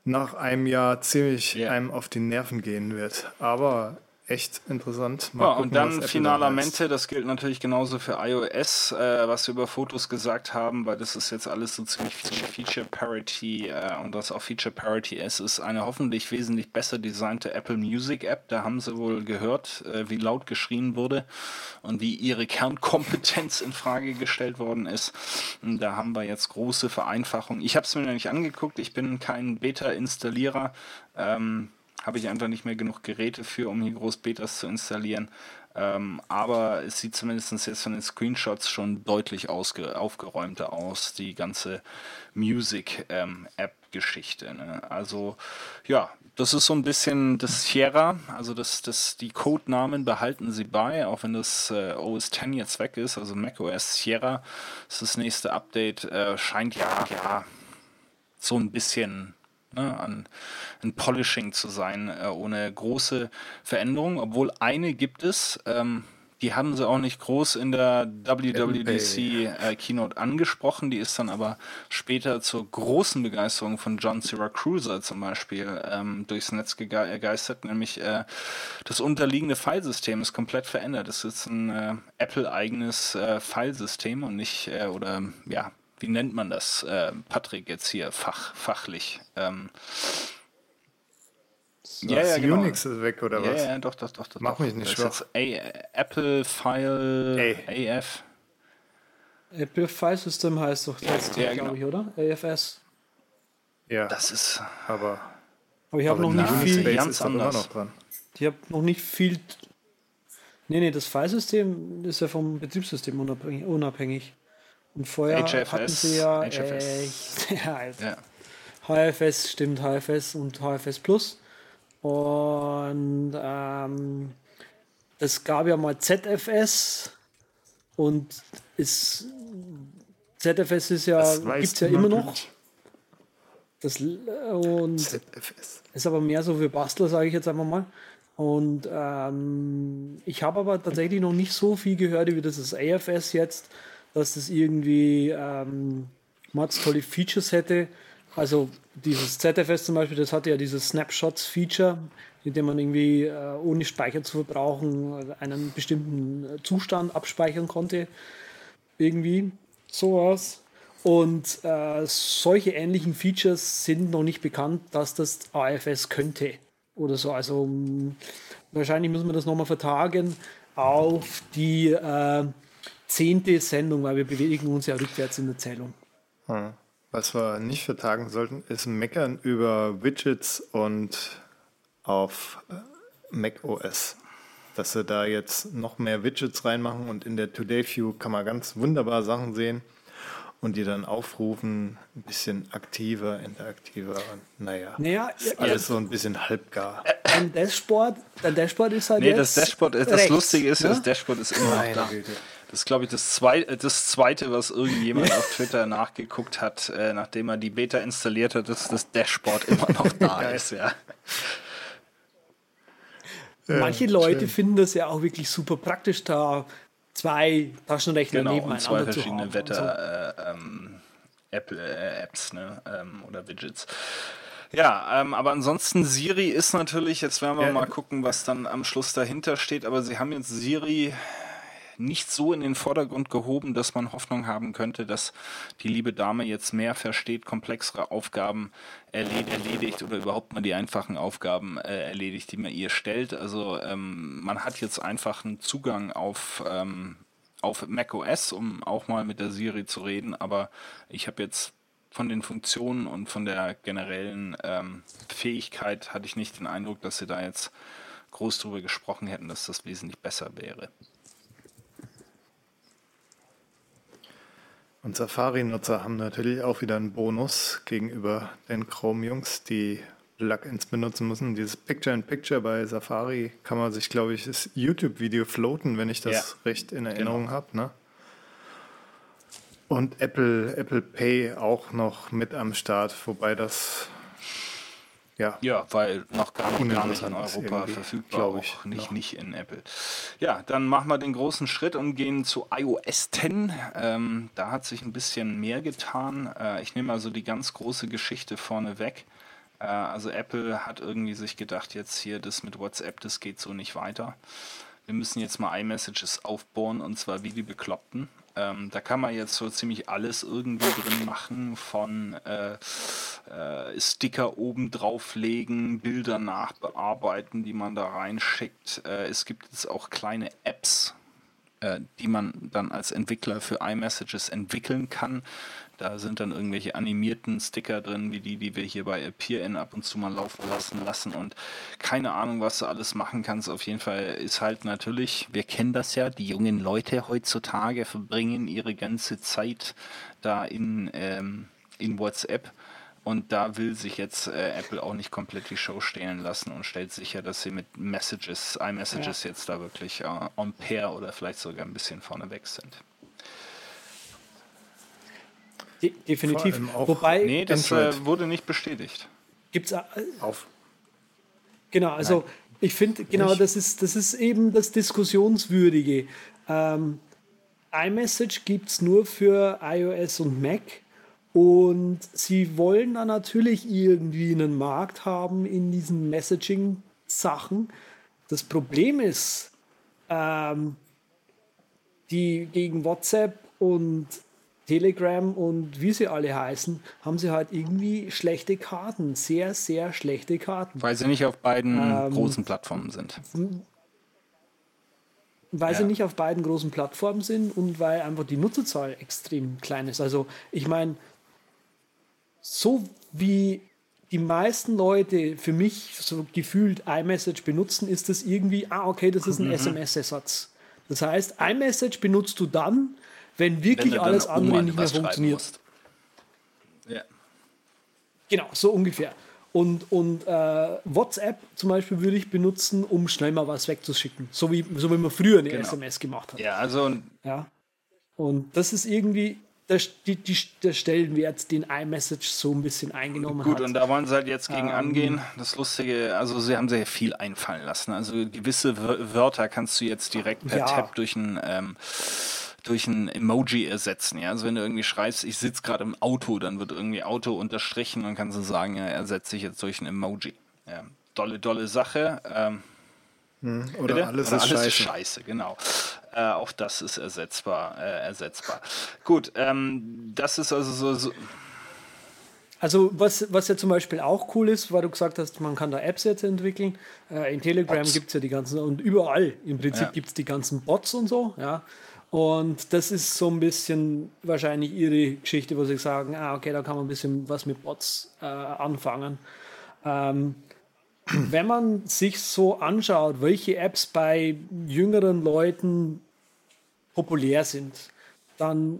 nach einem Jahr ziemlich Ja. einem auf die Nerven gehen wird. Aber echt interessant. Mal Ja, gucken, und dann Apple finaler da heißt. Mente, das gilt natürlich genauso für iOS, äh, was wir über Fotos gesagt haben, weil das ist jetzt alles so ziemlich, Feature Parity äh, und was auch Feature Parity ist, ist eine hoffentlich wesentlich besser designte Apple Music App. Da haben sie wohl gehört, äh, wie laut geschrien wurde und wie ihre Kernkompetenz in Frage gestellt worden ist. Und da haben wir jetzt große Vereinfachungen. Ich habe es mir noch nicht angeguckt, ich bin kein Beta-Installierer. Ähm, habe ich einfach nicht mehr genug Geräte für, um hier groß Betas zu installieren. Ähm, aber es sieht zumindest jetzt von den Screenshots schon deutlich aufgeräumter aus, die ganze Music-App-Geschichte. ne? Also ja, das ist so ein bisschen das Sierra, also das, das, die Codenamen behalten sie bei, auch wenn das äh, OS X jetzt weg ist, also macOS Sierra, ist das nächste Update, äh, scheint ja, ja so ein bisschen ne, an, ein Polishing zu sein, äh, ohne große Veränderungen, obwohl eine gibt es, ähm, die haben sie auch nicht groß in der WWDC äh, Keynote angesprochen, die ist dann aber später zur großen Begeisterung von John Syracuse zum Beispiel ähm, durchs Netz gege- gegeistert, nämlich äh, das unterliegende Filesystem ist komplett verändert. Es ist ein äh, Apple-eigenes äh, Filesystem und nicht, äh, oder ja, wie nennt man das, äh, Patrick jetzt hier fach, fachlich? Ähm, Das Unix ist weg, oder ja, was? ja, doch, doch, doch. doch Mach doch. mich nicht Das schwach. Apple File Ey. AF. Apple File System heißt doch jetzt, Ja, glaube genau. ich, oder? AFS. Ja, Das ist. aber, Aber ich habe noch nicht viel. Ganz anders. noch dran. Ich habe noch nicht viel. Nee, nee, das Filesystem ist ja vom Betriebssystem unabhängig. Und vorher HFS, hatten sie ja HFS. echt, ja, Ja. HFS, stimmt, HFS und HFS Plus. Und ähm, es gab ja mal ZFS und ist ZFS ist ja, gibt es ja immer noch. Das, und ZFS. ist aber mehr so für Bastler, sage ich jetzt einfach mal. Und ähm, ich habe aber tatsächlich noch nicht so viel gehört über das AFS jetzt, dass das irgendwie ähm, Mats tolle Features hätte. Also dieses ZFS zum Beispiel, das hatte ja dieses Snapshots-Feature, mit dem man irgendwie äh, ohne Speicher zu verbrauchen einen bestimmten Zustand abspeichern konnte. Irgendwie sowas. Und äh, solche ähnlichen Features sind noch nicht bekannt, dass das AFS könnte oder so. Also mh, wahrscheinlich müssen wir das nochmal vertagen auf die äh, zehnte Sendung, weil wir bewegen uns ja rückwärts in der Zählung. Hm. Was wir nicht vertagen sollten, ist Meckern über Widgets und auf äh, Mac OS. Dass sie da jetzt noch mehr Widgets reinmachen und in der Today View kann man ganz wunderbar Sachen sehen und die dann aufrufen, ein bisschen aktiver, interaktiver und naja, naja ist alles ja, so ein bisschen halbgar. Ein Dashboard, der Dashboard ist halt Nee, das Dashboard, ist, das Lustige ist, ne? das Dashboard ist immer noch da. Das ist, glaube ich, das zweite, das zweite, was irgendjemand auf Twitter nachgeguckt hat, äh, nachdem er die Beta installiert hat, dass das Dashboard immer noch da ist, ja. Manche Leute schön. finden das ja auch wirklich super praktisch, da zwei Taschenrechner genau, nebeneinander zwei verschiedene Wetter so. äh, ähm, Apple äh, Apps ne, ähm, oder Widgets. Ja, ähm, aber ansonsten Siri ist natürlich, jetzt werden wir ja, mal gucken, was dann am Schluss dahinter steht, aber sie haben jetzt Siri nicht so in den Vordergrund gehoben, dass man Hoffnung haben könnte, dass die liebe Dame jetzt mehr versteht, komplexere Aufgaben erledigt oder überhaupt mal die einfachen Aufgaben äh, erledigt, die man ihr stellt. Also ähm, man hat jetzt einfach einen Zugang auf ähm, auf macOS, um auch mal mit der Siri zu reden, aber ich habe jetzt von den Funktionen und von der generellen ähm, Fähigkeit hatte ich nicht den Eindruck, dass sie da jetzt groß drüber gesprochen hätten, dass das wesentlich besser wäre. Und Safari-Nutzer haben natürlich auch wieder einen Bonus gegenüber den Chrome-Jungs, die Plugins benutzen müssen. Dieses Picture-in-Picture bei Safari kann man sich, glaube ich, das YouTube-Video floaten, wenn ich das ja, recht in Erinnerung genau. habe. Ne? Und Apple, Apple Pay auch noch mit am Start, wobei das ja. ja, weil noch gar nicht, gar nicht in Europa verfügbar, glaube ich. Nicht, nicht in Apple. Ja, dann machen wir den großen Schritt und gehen zu iOS 10. Ähm, da hat sich ein bisschen mehr getan. Äh, ich nehme also die ganz große Geschichte vorne weg. Äh, also Apple hat irgendwie sich gedacht, jetzt hier das mit WhatsApp, das geht so nicht weiter. Wir müssen jetzt mal iMessages aufbauen und zwar wie die Bekloppten. Ähm, da kann man jetzt so ziemlich alles irgendwie drin machen, von äh, äh, Sticker oben drauflegen, Bilder nachbearbeiten, die man da reinschickt. Äh, es gibt jetzt auch kleine Apps, äh, die man dann als Entwickler für iMessages entwickeln kann. Da sind dann irgendwelche animierten Sticker drin, wie die, die wir hier bei Appear-In ab und zu mal laufen lassen lassen und keine Ahnung, was du alles machen kannst. Auf jeden Fall ist halt natürlich, wir kennen das ja, die jungen Leute heutzutage verbringen ihre ganze Zeit da in, ähm, in WhatsApp. Und da will sich jetzt äh, Apple auch nicht komplett die Show stehlen lassen und stellt sicher, dass sie mit Messages, iMessages ja. jetzt da wirklich äh, on pair oder vielleicht sogar ein bisschen vorne weg sind. De definitiv. Wobei. Nee, das äh, wurde nicht bestätigt. Gibt es. Äh, Auf. Genau, also Nein. ich finde, genau, das ist, das ist eben das Diskussionswürdige. Ähm, iMessage gibt es nur für iOS und Mac. Und sie wollen dann natürlich irgendwie einen Markt haben in diesen Messaging-Sachen. Das Problem ist, ähm, die gegen WhatsApp und Telegram und wie sie alle heißen, haben sie halt irgendwie schlechte Karten. Sehr, sehr schlechte Karten. Weil sie nicht auf beiden ähm, großen Plattformen sind. Weil ja. sie nicht auf beiden großen Plattformen sind und weil einfach die Nutzerzahl extrem klein ist. Also ich meine, so wie die meisten Leute für mich so gefühlt iMessage benutzen, ist das irgendwie, ah, okay, das ist ein mhm. SMS-Ersatz. Das heißt, iMessage benutzt du dann, wenn wirklich wenn alles andere nicht mehr funktioniert. Ja. Genau, so ungefähr. Und, und äh, WhatsApp zum Beispiel würde ich benutzen, um schnell mal was wegzuschicken. So wie, so wie man früher eine genau. SMS gemacht hat. Ja, also. Ja. Und das ist irgendwie, der, die, die, der Stellenwert, den iMessage so ein bisschen eingenommen Gut, hat. und da wollen sie halt jetzt gegen Ähm. angehen. Das Lustige, also sie haben sehr viel einfallen lassen. Also gewisse Wör- Wörter kannst du jetzt direkt per Ja. Tab durch ein ähm, durch ein Emoji ersetzen. Ja? Also wenn du irgendwie schreibst, ich sitze gerade im Auto, dann wird irgendwie Auto unterstrichen und kannst du sagen, ja, ersetze ich jetzt durch ein Emoji. Ja, dolle, dolle Sache. Ähm, Oder Bitte? alles Oder ist alles scheiße. ist scheiße, genau. Äh, auch das ist ersetzbar. Äh, ersetzbar. Gut, ähm, das ist also so, so Also was, was ja zum Beispiel auch cool ist, weil du gesagt hast, man kann da Apps jetzt entwickeln. Äh, in Telegram gibt es ja die ganzen, und überall im Prinzip Ja. gibt es die ganzen Bots und so, ja. Und das ist so ein bisschen wahrscheinlich ihre Geschichte, wo sie sagen, ah, okay, da kann man ein bisschen was mit Bots äh, anfangen. Ähm, wenn man sich so anschaut, welche Apps bei jüngeren Leuten populär sind, dann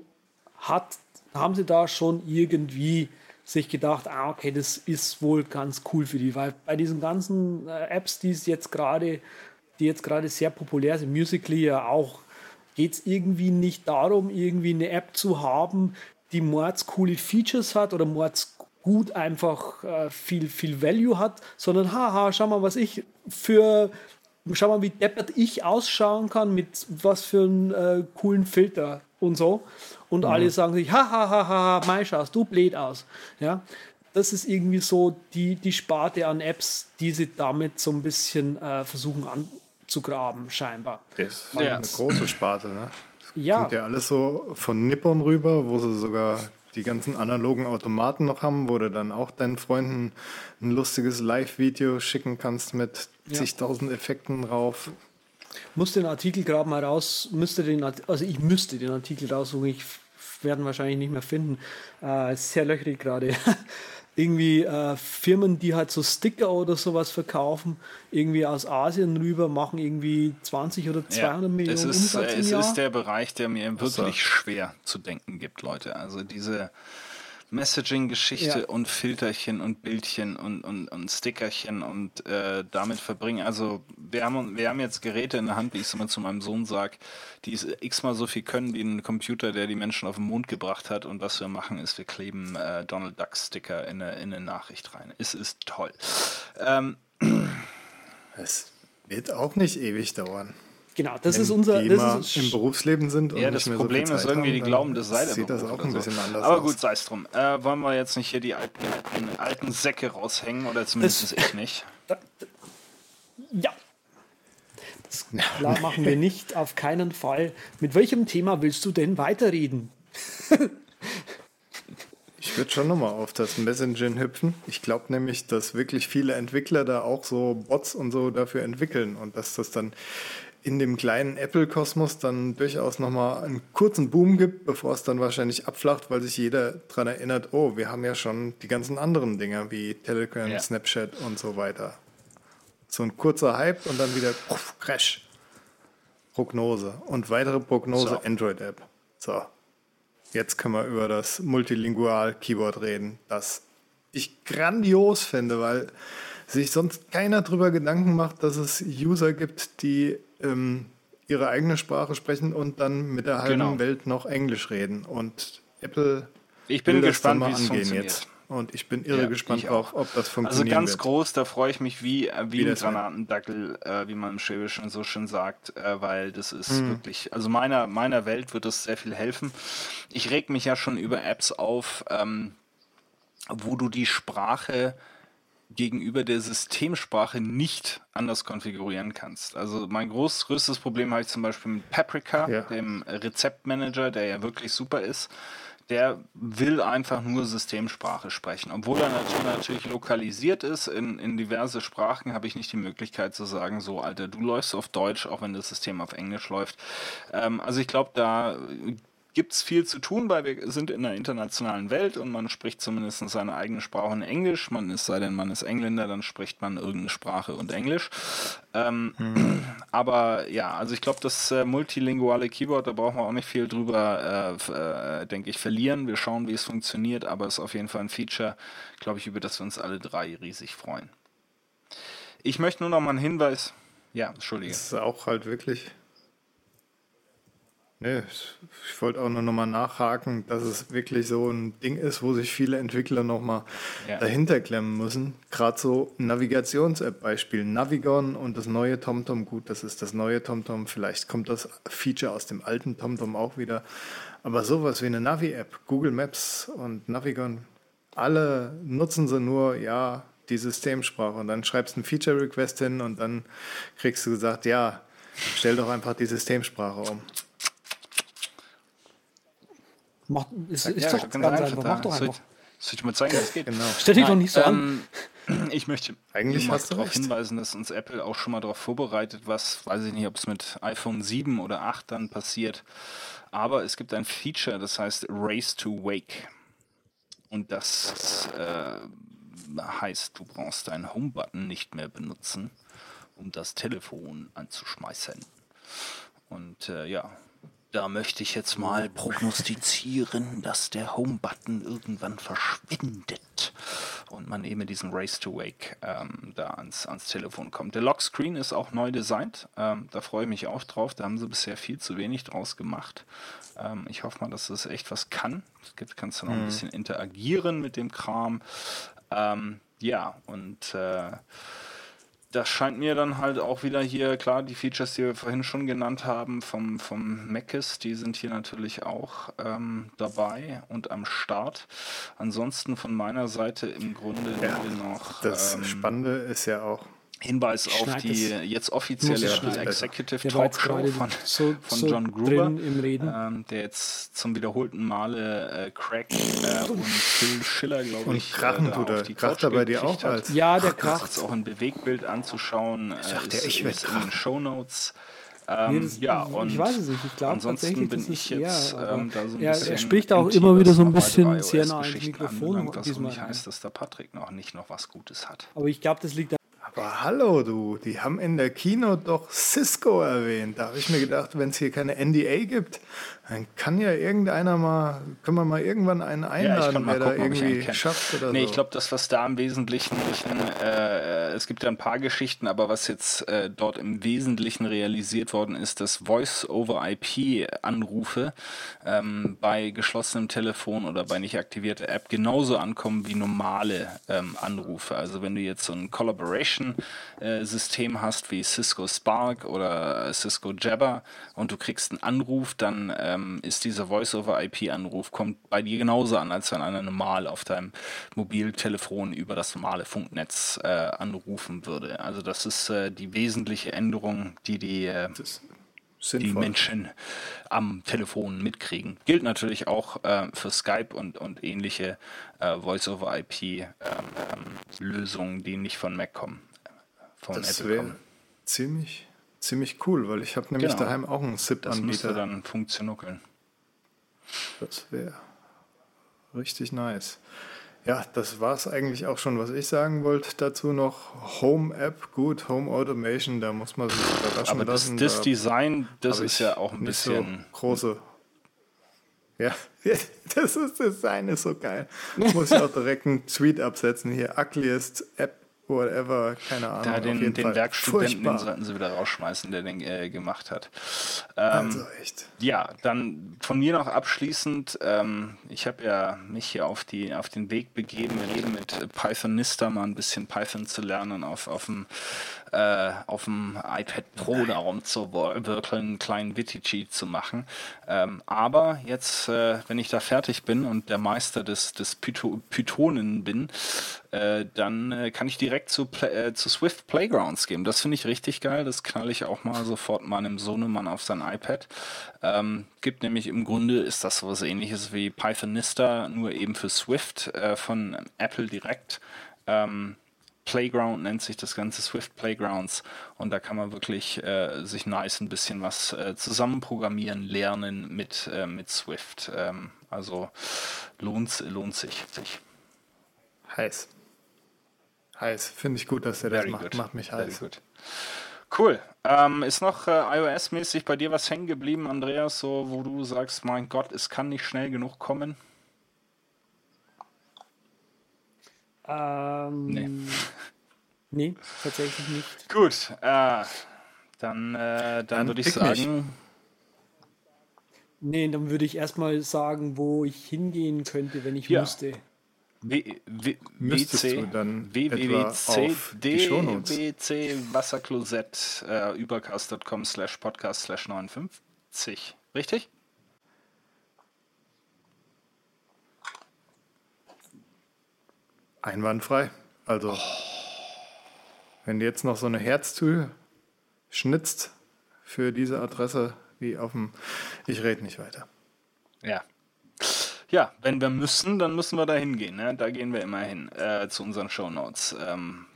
hat, haben sie da schon irgendwie sich gedacht, ah, okay, das ist wohl ganz cool für die, weil bei diesen ganzen äh, Apps, die es jetzt gerade, die jetzt gerade sehr populär sind, Musically ja auch, geht es irgendwie nicht darum, irgendwie eine App zu haben, die mords coole Features hat oder mords gut einfach äh, viel, viel Value hat, sondern haha, schau mal, was ich für, schau mal, wie deppert ich ausschauen kann mit was für einem äh, coolen Filter und so. Und alle sagen sich, haha, haha, Mai schaust du blöd aus. Ja, das ist irgendwie so die, die Sparte an Apps, die sie damit so ein bisschen äh, versuchen anzugraben, scheinbar. Das ist Ja. eine große Sparte, ne? Ja, Kommt ja alles so von Nippon rüber, wo sie sogar die ganzen analogen Automaten noch haben, wo du dann auch deinen Freunden ein lustiges Live-Video schicken kannst mit Ja. zigtausend Effekten drauf. muss den Artikel gerade mal raus, müsste den, also ich müsste den Artikel raussuchen, ich werden wahrscheinlich nicht mehr finden. Äh, ist sehr löchrig gerade. irgendwie äh, Firmen, die halt so Sticker oder sowas verkaufen, irgendwie aus Asien rüber, machen irgendwie 20 oder 200 Millionen es ist, Umsatz äh, im es Jahr. ist der Bereich, der mir wirklich so. schwer zu denken gibt, Leute. Also diese Messaging-Geschichte Ja. und Filterchen und Bildchen und, und, und Stickerchen und äh, damit verbringen. Also wir haben, wir haben jetzt Geräte in der Hand, wie ich es immer zu meinem Sohn sage, die es x-mal so viel können wie ein Computer, der die Menschen auf den Mond gebracht hat. Und was wir machen, ist, wir kleben äh, Donald Duck-Sticker in eine, in eine Nachricht rein. Es ist toll. Ähm, Es wird auch nicht ewig dauern. Genau, das ist unser. die Das ist, im Berufsleben sind und Ja, das mehr Problem so viel ist irgendwie, haben, die glauben, das sei der Sieht das auch ein so. bisschen anders Aber gut, sei es drum. Äh, wollen wir jetzt nicht hier die alten, alten, alten Säcke raushängen oder zumindest ich nicht. da, da, ja. Das klar machen wir nicht, auf keinen Fall. Mit welchem Thema willst du denn weiterreden? Ich würde schon nochmal auf das Messenger hüpfen. Ich glaube nämlich, dass wirklich viele Entwickler da auch so Bots und so dafür entwickeln und dass das dann in dem kleinen Apple-Kosmos dann durchaus nochmal einen kurzen Boom gibt, bevor es dann wahrscheinlich abflacht, weil sich jeder daran erinnert, oh, wir haben ja schon die ganzen anderen Dinger wie Telegram, Ja. Snapchat und so weiter. So ein kurzer Hype und dann wieder puff, Crash. Prognose und weitere Prognose So. Android-App. So, Jetzt können wir über das Multilingual-Keyboard reden, das ich grandios finde, weil sich sonst keiner darüber Gedanken macht, dass es User gibt, die ähm, ihre eigene Sprache sprechen und dann mit der halben Genau. Welt noch Englisch reden. Und Apple Ich bin gespannt, dann wie mal es angehen funktioniert. jetzt. Und ich bin irre Ja, gespannt auch. ob das Also funktionieren ganz wird. groß, da freue ich mich wie, äh, wie, Wie ein. Granatendackel, äh, wie man im Schwäbischen so schön sagt, äh, weil das ist Mhm. wirklich, also meiner, meiner Welt wird das sehr viel helfen. Ich reg mich ja schon über Apps auf, ähm, wo du die Sprache gegenüber der Systemsprache nicht anders konfigurieren kannst. Also mein groß, größtes Problem habe ich zum Beispiel mit Paprika, Ja. dem Rezeptmanager, der ja wirklich super ist. Der will einfach nur Systemsprache sprechen. Obwohl er nat- natürlich lokalisiert ist in, in diverse Sprachen, habe ich nicht die Möglichkeit zu sagen, so Alter, du läufst auf Deutsch, auch wenn das System auf Englisch läuft. Ähm, also ich glaube, da gibt es viel zu tun, weil wir sind in einer internationalen Welt und man spricht zumindest seine eigene Sprache in Englisch. Man ist, sei denn man ist Engländer, dann spricht man irgendeine Sprache und Englisch. Ähm, Aber ja, also ich glaube, das äh, multilinguale Keyboard, da brauchen wir auch nicht viel drüber, äh, äh, denke ich, verlieren. Wir schauen, wie es funktioniert, aber es ist auf jeden Fall ein Feature, glaube ich, über das wir uns alle drei riesig freuen. Ich möchte nur noch mal einen Hinweis. Ja, Entschuldige. Das ist auch halt wirklich. Nee, ich wollte auch nur nochmal nachhaken, dass es wirklich so ein Ding ist, wo sich viele Entwickler nochmal Ja. dahinter klemmen müssen. Gerade so Navigations-App-Beispiel, Navigon und das neue TomTom. Gut, das ist das neue TomTom. Vielleicht kommt das Feature aus dem alten TomTom auch wieder. Aber sowas wie eine Navi-App, Google Maps und Navigon, alle nutzen sie nur, ja, die Systemsprache. Und dann schreibst du einen Feature-Request hin und dann kriegst du gesagt, ja, stell doch einfach die Systemsprache um. Mach, ist, ist Ja, doch ganz ganz einfach. einfach. Mach doch Soll einfach. ich- Soll ich mal zeigen, wie es geht? Genau. Stell dich doch nicht so an. Ähm, ich möchte Eigentlich mal darauf recht. hinweisen, dass uns Apple auch schon mal darauf vorbereitet, was, weiß ich nicht, ob es mit iPhone 7 oder 8 dann passiert. Aber es gibt ein Feature, das heißt Race to Wake. Und das äh, heißt, du brauchst deinen Home-Button nicht mehr benutzen, um das Telefon anzuschmeißen. Und äh, ja, da möchte ich jetzt mal prognostizieren, dass der Home-Button irgendwann verschwindet und man eben mit diesem Race to Wake ähm, da ans, ans Telefon kommt. Der Lockscreen ist auch neu designt. Ähm, da freue ich mich auch drauf. Da haben sie bisher viel zu wenig draus gemacht. Ähm, ich hoffe mal, dass das echt was kann. Es gibt, kannst du noch ein bisschen interagieren mit dem Kram. Ähm, ja, und äh, das scheint mir dann halt auch wieder hier, klar, die Features, die wir vorhin schon genannt haben vom, vom Macus, die sind hier natürlich auch ähm, dabei und am Start. Ansonsten von meiner Seite im Grunde nur noch Das ähm, Spannende ist ja auch, Hinweis auf schneid die jetzt offizielle. Executive Talkshow von, so, von so John Gruber, drin im Reden. ähm, der jetzt zum wiederholten Male äh, Craig äh, und Phil Schiller, glaube ich, krachen äh, da er. auf die Kracht Couch er bei dir auch hat. als- ja, der kracht. ist auch ein Bewegtbild anzuschauen. Äh, dachte, ist, ich werd ist in den. Shownotes. Ähm, Nee, das- ja, ich und weiß es nicht. Ich glaube ansonsten tatsächlich, bin das ich jetzt eher, aber ähm, da so ein er- er bisschen spricht auch immer wieder so ein bisschen sehr nah iOS-Geschichten Mikrofon anbelangt, Was diesmal. nicht heißt, dass der Patrick noch nicht noch was Gutes hat. Aber ich glaube, das liegt aber hallo du, die haben in der Kino doch Cisco erwähnt. Da habe ich mir gedacht, wenn es hier keine NDA gibt, dann kann ja irgendeiner mal, können wir mal irgendwann einen einladen, kann mal der gucken, da ob ich einen irgendwie schafft oder Nee, so. ich glaube, das, was da im Wesentlichen, äh, es gibt ja ein paar Geschichten, aber was jetzt äh, dort im Wesentlichen realisiert worden ist, dass Voice-over-IP-Anrufe ähm, bei geschlossenem Telefon oder bei nicht aktivierter App genauso ankommen wie normale ähm, Anrufe. Also wenn du jetzt so ein Collaboration-System hast wie Cisco Spark oder Cisco Jabber und du kriegst einen Anruf, dann ähm, ist dieser Voice-over-IP-Anruf kommt bei dir genauso an, als wenn einer normal auf deinem Mobiltelefon über das normale Funknetz äh, anrufen würde. Also das ist äh, die wesentliche Änderung, die die, äh, die. Menschen am Telefon mitkriegen. Gilt natürlich auch äh, für Skype und, und ähnliche äh, Voice-over-IP-Lösungen, die nicht von Mac kommen, von Das Apple wäre kommen. ziemlich, ziemlich cool, weil ich habe nämlich Genau. daheim auch einen Das müsste SIP-Anbieter. dann funktionieren. Das wäre richtig nice. Ja, das war es eigentlich auch schon, was ich sagen wollte. Dazu noch Home App, gut, Home Automation, da muss man sich überraschen Aber das, lassen. das da Design, das ist ja auch ein bisschen. So große. Ja, das ist Design ist so geil. Muss ich auch direkt einen Tweet absetzen hier. Ugliest App, whatever, keine Ahnung. Da den, den Fall. Werkstudenten, den sollten sie wieder rausschmeißen, der den äh, gemacht hat. Ähm, Also echt. Ja, dann von mir noch abschließend. Ähm, ich habe ja mich hier auf, die, auf den Weg begeben, mit, mit Pythonista mal ein bisschen Python zu lernen auf, auf dem äh, auf dem iPad Pro darum zu wirklich einen kleinen Witty-Cheat zu machen. Ähm, aber jetzt, äh, wenn ich da fertig bin und der Meister des, des Pytho Pythonen bin, äh, dann äh, kann ich direkt zu, äh, zu Swift Playgrounds gehen. Das finde ich richtig geil. Das knall ich auch mal sofort meinem Sohnemann auf sein iPad. Ähm, gibt nämlich im Grunde ist das sowas ähnliches wie Pythonista, nur eben für Swift äh, von Apple direkt. Ähm, Playground nennt sich das ganze Swift Playgrounds und da kann man wirklich äh, sich nice ein bisschen was äh, zusammenprogrammieren, lernen mit, äh, mit Swift. Ähm, also lohnt, lohnt sich. Heiß. Heiß. Finde ich gut, dass er das Very macht. good. Macht mich heiß. Cool. Ähm, ist noch äh, iOS-mäßig bei dir was hängen geblieben, Andreas, so wo du sagst, mein Gott, es kann nicht schnell genug kommen? Ähm, Nee. nee. tatsächlich nicht. Gut, äh, dann, äh, dann Dann würde ich mich. sagen, Nee, dann würde ich erstmal sagen, wo ich hingehen könnte, wenn ich Ja. müsste. W, w, Müsstest WC, du dann www.c, etwa auf die Shownotes? DWC Wasserklosett äh, übercast.com slash podcast slash 59. Richtig? Einwandfrei. Also, wenn du jetzt noch so eine Herztür schnitzt für diese Adresse, wie auf dem. Ich rede nicht weiter. Ja. Ja, wenn wir müssen, dann müssen wir da hingehen. Ne? Da gehen wir immer hin äh, zu unseren Shownotes. Ähm,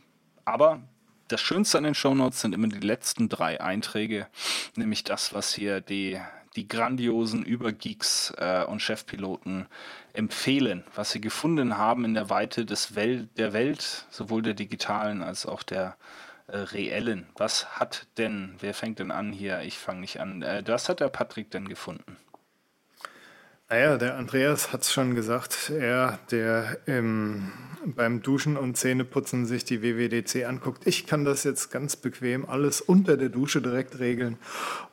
aber das Schönste an den Shownotes sind immer die letzten drei Einträge, nämlich das, was hier die, die grandiosen Übergeeks äh, und Chefpiloten empfehlen, was sie gefunden haben in der Weite des Wel der Welt, sowohl der digitalen als auch der äh, reellen. Was hat denn, wer fängt denn an hier? Ich fange nicht an. Äh, was hat der Patrick denn gefunden? Naja, der Andreas hat es schon gesagt. Er, der ähm, beim Duschen und Zähneputzen sich die WWDC anguckt. Ich kann das jetzt ganz bequem alles unter der Dusche direkt regeln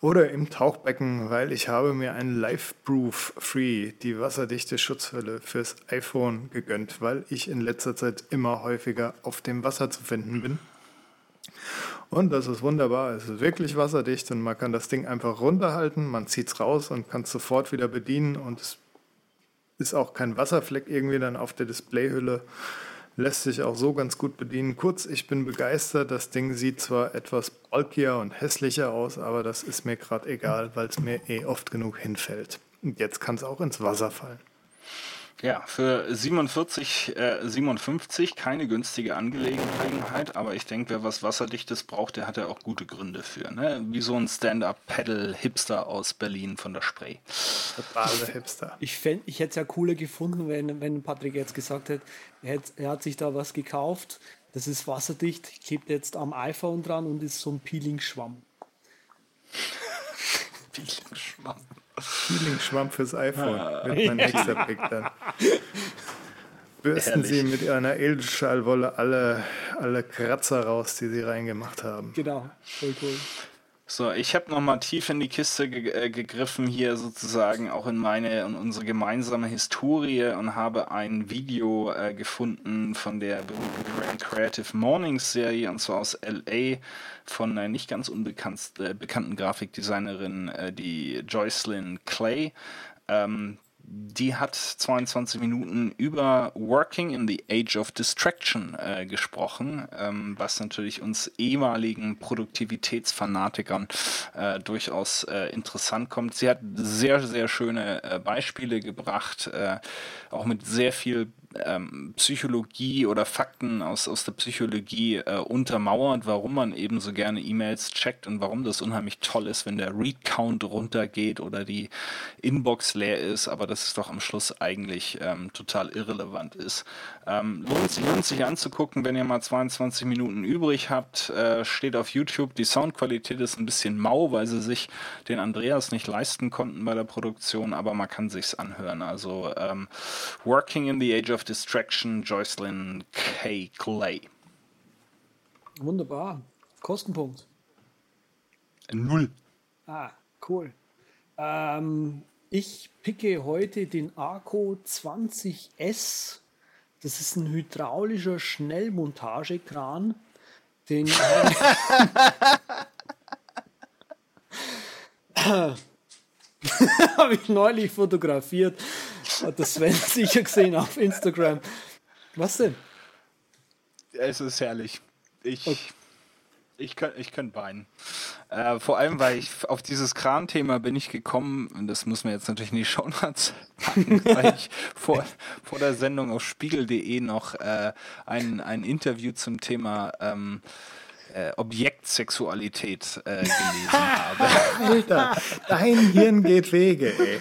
oder im Tauchbecken, weil ich habe mir ein Life-Proof Free, die wasserdichte Schutzhülle fürs iPhone gegönnt, weil ich in letzter Zeit immer häufiger auf dem Wasser zu finden bin. Und das ist wunderbar. Es ist wirklich wasserdicht und man kann das Ding einfach runterhalten, man zieht es raus und kann es sofort wieder bedienen und es ist auch kein Wasserfleck irgendwie dann auf der Displayhülle. Lässt sich auch so ganz gut bedienen. Kurz, ich bin begeistert. Das Ding sieht zwar etwas bulkier und hässlicher aus, aber das ist mir gerade egal, weil es mir eh oft genug hinfällt. Und jetzt kann es auch ins Wasser fallen. Ja, für 47, äh, 57 keine günstige Angelegenheit, aber ich denke, wer was Wasserdichtes braucht, der hat ja auch gute Gründe für. Ne? Wie so ein Stand-Up-Pedal-Hipster aus Berlin von der Spray. Totale Hipster. Ich, fänd, ich hätte es ja cooler gefunden, wenn, wenn Patrick jetzt gesagt hätte, er, hätt, er hat sich da was gekauft, das ist wasserdicht, klebt jetzt am iPhone dran und ist so ein Peeling-Schwamm. Peeling-Schwamm. Peeling-Schwamm fürs iPhone mit meinem Hexapick dann. Bürsten Herrlich. Sie mit einer Edelstahlwolle alle, alle Kratzer raus, die Sie reingemacht haben. Genau, voll cool. So, ich habe nochmal tief in die Kiste ge äh, gegriffen, hier sozusagen auch in meine und unsere gemeinsame Historie und habe ein Video äh, gefunden von der berühmten Creative Mornings Serie und zwar aus LA von einer nicht ganz unbekannt, äh, bekannten Grafikdesignerin, äh, die Joycelyn Clay. Ähm, die hat 22 Minuten über Working in the Age of Distraction äh, gesprochen, ähm, was natürlich uns ehemaligen Produktivitätsfanatikern äh, durchaus äh, interessant kommt. Sie hat sehr, sehr schöne äh, Beispiele gebracht, äh, auch mit sehr viel ähm, Psychologie oder Fakten aus, aus der Psychologie äh, untermauert, warum man eben so gerne E-Mails checkt und warum das unheimlich toll ist, wenn der Read-Count runtergeht oder die Inbox leer ist, aber das ist doch am Schluss eigentlich ähm, total irrelevant ist. Ähm, lohnt, sich, lohnt sich anzugucken, wenn ihr mal 22 Minuten übrig habt, äh, steht auf YouTube. Die Soundqualität ist ein bisschen mau, weil sie sich den Andreas nicht leisten konnten bei der Produktion, aber man kann sich's anhören. Also ähm, Working in the Age of Distraction, Joycelyn K. Clay. Wunderbar. Kostenpunkt. Null. Ah, cool. Ähm, ich picke heute den Arco 20S. Das ist ein hydraulischer Schnellmontagekran. Den habe ich neulich fotografiert. Hat das Sven sicher gesehen auf Instagram. Was denn? Es ist herrlich. Ich, ich kann, ich kann weinen. Äh, vor allem, weil ich auf dieses Kran-Thema bin ich gekommen, und das muss man jetzt natürlich Shownotes packen, weil ich vor, vor der Sendung auf spiegel.de noch äh, ein, ein Interview zum Thema ähm, äh, Objektsexualität äh, gelesen habe. Alter, dein Hirn geht Wege, ey.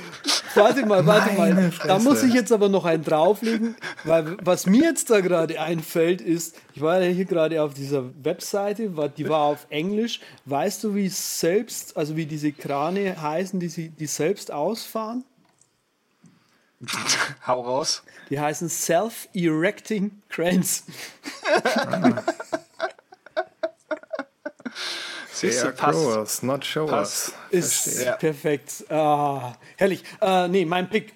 Warte mal, warte Meine mal. Da Fresse. muss ich jetzt aber noch einen drauflegen, weil was mir jetzt da gerade einfällt, ist, ich war ja hier gerade auf dieser Webseite, die war auf Englisch. Weißt du, wie selbst, also wie diese Krane heißen, die, sie, die selbst ausfahren? Hau raus. Die heißen Self-Erecting Cranes. They are growers, not showers. Ist ja. perfekt. Ah, herrlich. Äh, nee, mein Pick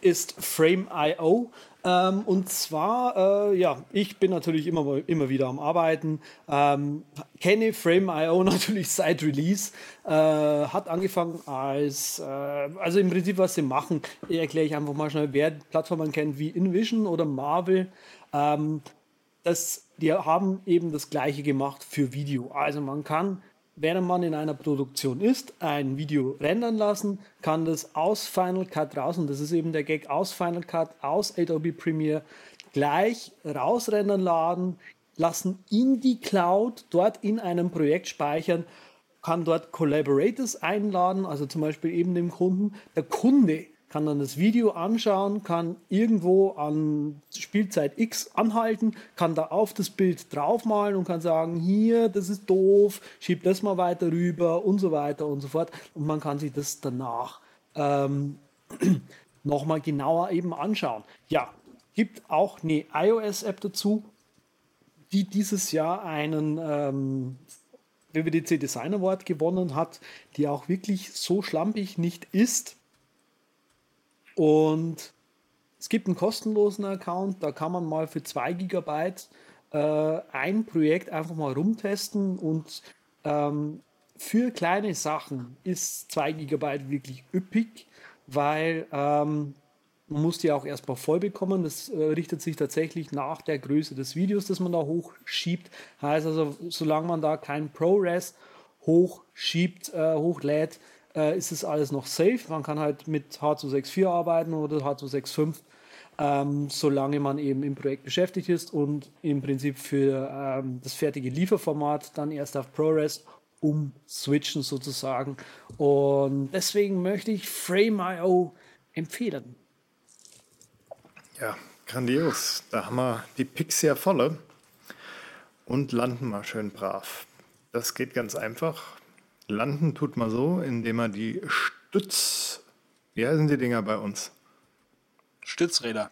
ist Frame.io. Ähm, und zwar, äh, ja, ich bin natürlich immer, immer wieder am Arbeiten. Ähm, kenne Frame.io natürlich seit Release. Äh, hat angefangen als, äh, also im Prinzip, was sie machen, erkläre ich einfach mal schnell, wer Plattformen kennt wie InVision oder Marvel. Ähm, das, die haben eben das gleiche gemacht für Video. Also man kann während man in einer Produktion ist, ein Video rendern lassen, kann das aus Final Cut raus, und das ist eben der Gag, aus Final Cut, aus Adobe Premiere gleich rausrendern laden, lassen in die Cloud, dort in einem Projekt speichern, kann dort Collaborators einladen, also zum Beispiel eben dem Kunden. Der Kunde kann dann das Video anschauen, kann irgendwo an Spielzeit X anhalten, kann da auf das Bild draufmalen und kann sagen, hier, das ist doof, schieb das mal weiter rüber und so weiter und so fort. Und man kann sich das danach ähm, nochmal genauer eben anschauen. Ja, gibt auch eine iOS-App dazu, die dieses Jahr einen ähm, WWDC Design Award gewonnen hat, die auch wirklich so schlampig nicht ist und es gibt einen kostenlosen Account, da kann man mal für 2 GB äh, ein Projekt einfach mal rumtesten und ähm, für kleine Sachen ist 2 GB wirklich üppig, weil ähm, man muss die auch erstmal voll bekommen. Das äh, richtet sich tatsächlich nach der Größe des Videos, das man da hochschiebt. Heißt also, solange man da kein ProRes hochschiebt, äh, hochlädt, äh, ist es alles noch safe. Man kann halt mit H264 arbeiten oder H265, ähm, solange man eben im Projekt beschäftigt ist und im Prinzip für ähm, das fertige Lieferformat dann erst auf ProRes umswitchen sozusagen. Und deswegen möchte ich Frame.io empfehlen. Ja, grandios. Da haben wir die ja volle und landen mal schön brav. Das geht ganz einfach. Landen tut man so, indem man die Stütz. Wie heißen die Dinger bei uns? Stützräder.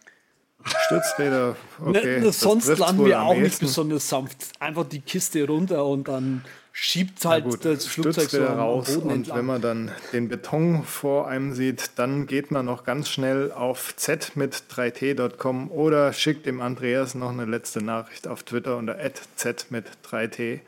Stützräder, okay. Ne, sonst landen wir auch nicht besonders sanft. Einfach die Kiste runter und dann schiebt halt gut, das Flugzeug so raus. und entlang. wenn man dann den Beton vor einem sieht, dann geht man noch ganz schnell auf z mit 3t.com oder schickt dem Andreas noch eine letzte Nachricht auf Twitter unter z mit 3t.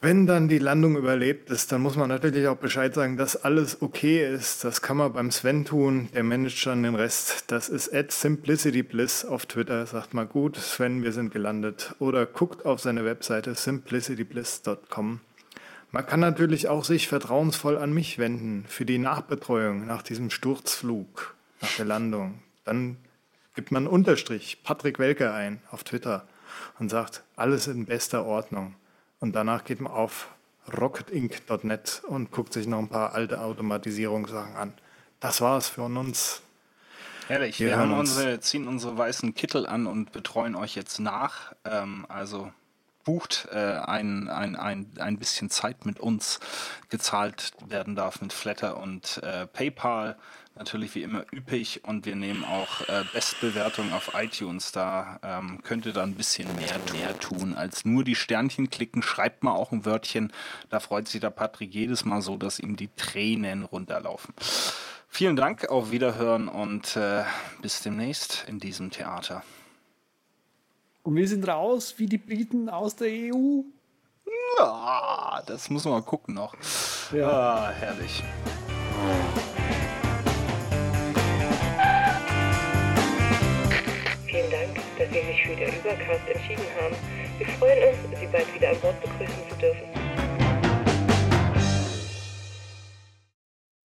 Wenn dann die Landung überlebt ist, dann muss man natürlich auch Bescheid sagen, dass alles okay ist. Das kann man beim Sven tun, der managt schon den Rest. Das ist at simplicitybliss auf Twitter. Sagt mal gut, Sven, wir sind gelandet. Oder guckt auf seine Webseite simplicitybliss.com. Man kann natürlich auch sich vertrauensvoll an mich wenden für die Nachbetreuung nach diesem Sturzflug, nach der Landung. Dann gibt man Unterstrich Patrick Welke ein auf Twitter und sagt, alles in bester Ordnung. Und danach geht man auf rocketinc.net und guckt sich noch ein paar alte Automatisierungssachen an. Das war's für uns. Herrlich, wir, wir haben unsere, ziehen unsere weißen Kittel an und betreuen euch jetzt nach. Ähm, also bucht äh, ein, ein, ein, ein bisschen Zeit mit uns, gezahlt werden darf mit Flatter und äh, PayPal natürlich wie immer üppig und wir nehmen auch äh, Bestbewertungen auf iTunes. Da ähm, könnt ihr dann ein bisschen mehr, mehr tun als nur die Sternchen klicken. Schreibt mal auch ein Wörtchen. Da freut sich der Patrick jedes Mal so, dass ihm die Tränen runterlaufen. Vielen Dank, auf Wiederhören und äh, bis demnächst in diesem Theater. Und wir sind raus wie die Briten aus der EU. Ja, das muss man mal gucken noch. Ja, ah, herrlich. Dass sich für den Übercast entschieden haben. Wir freuen uns, Sie bald wieder an Bord begrüßen zu dürfen.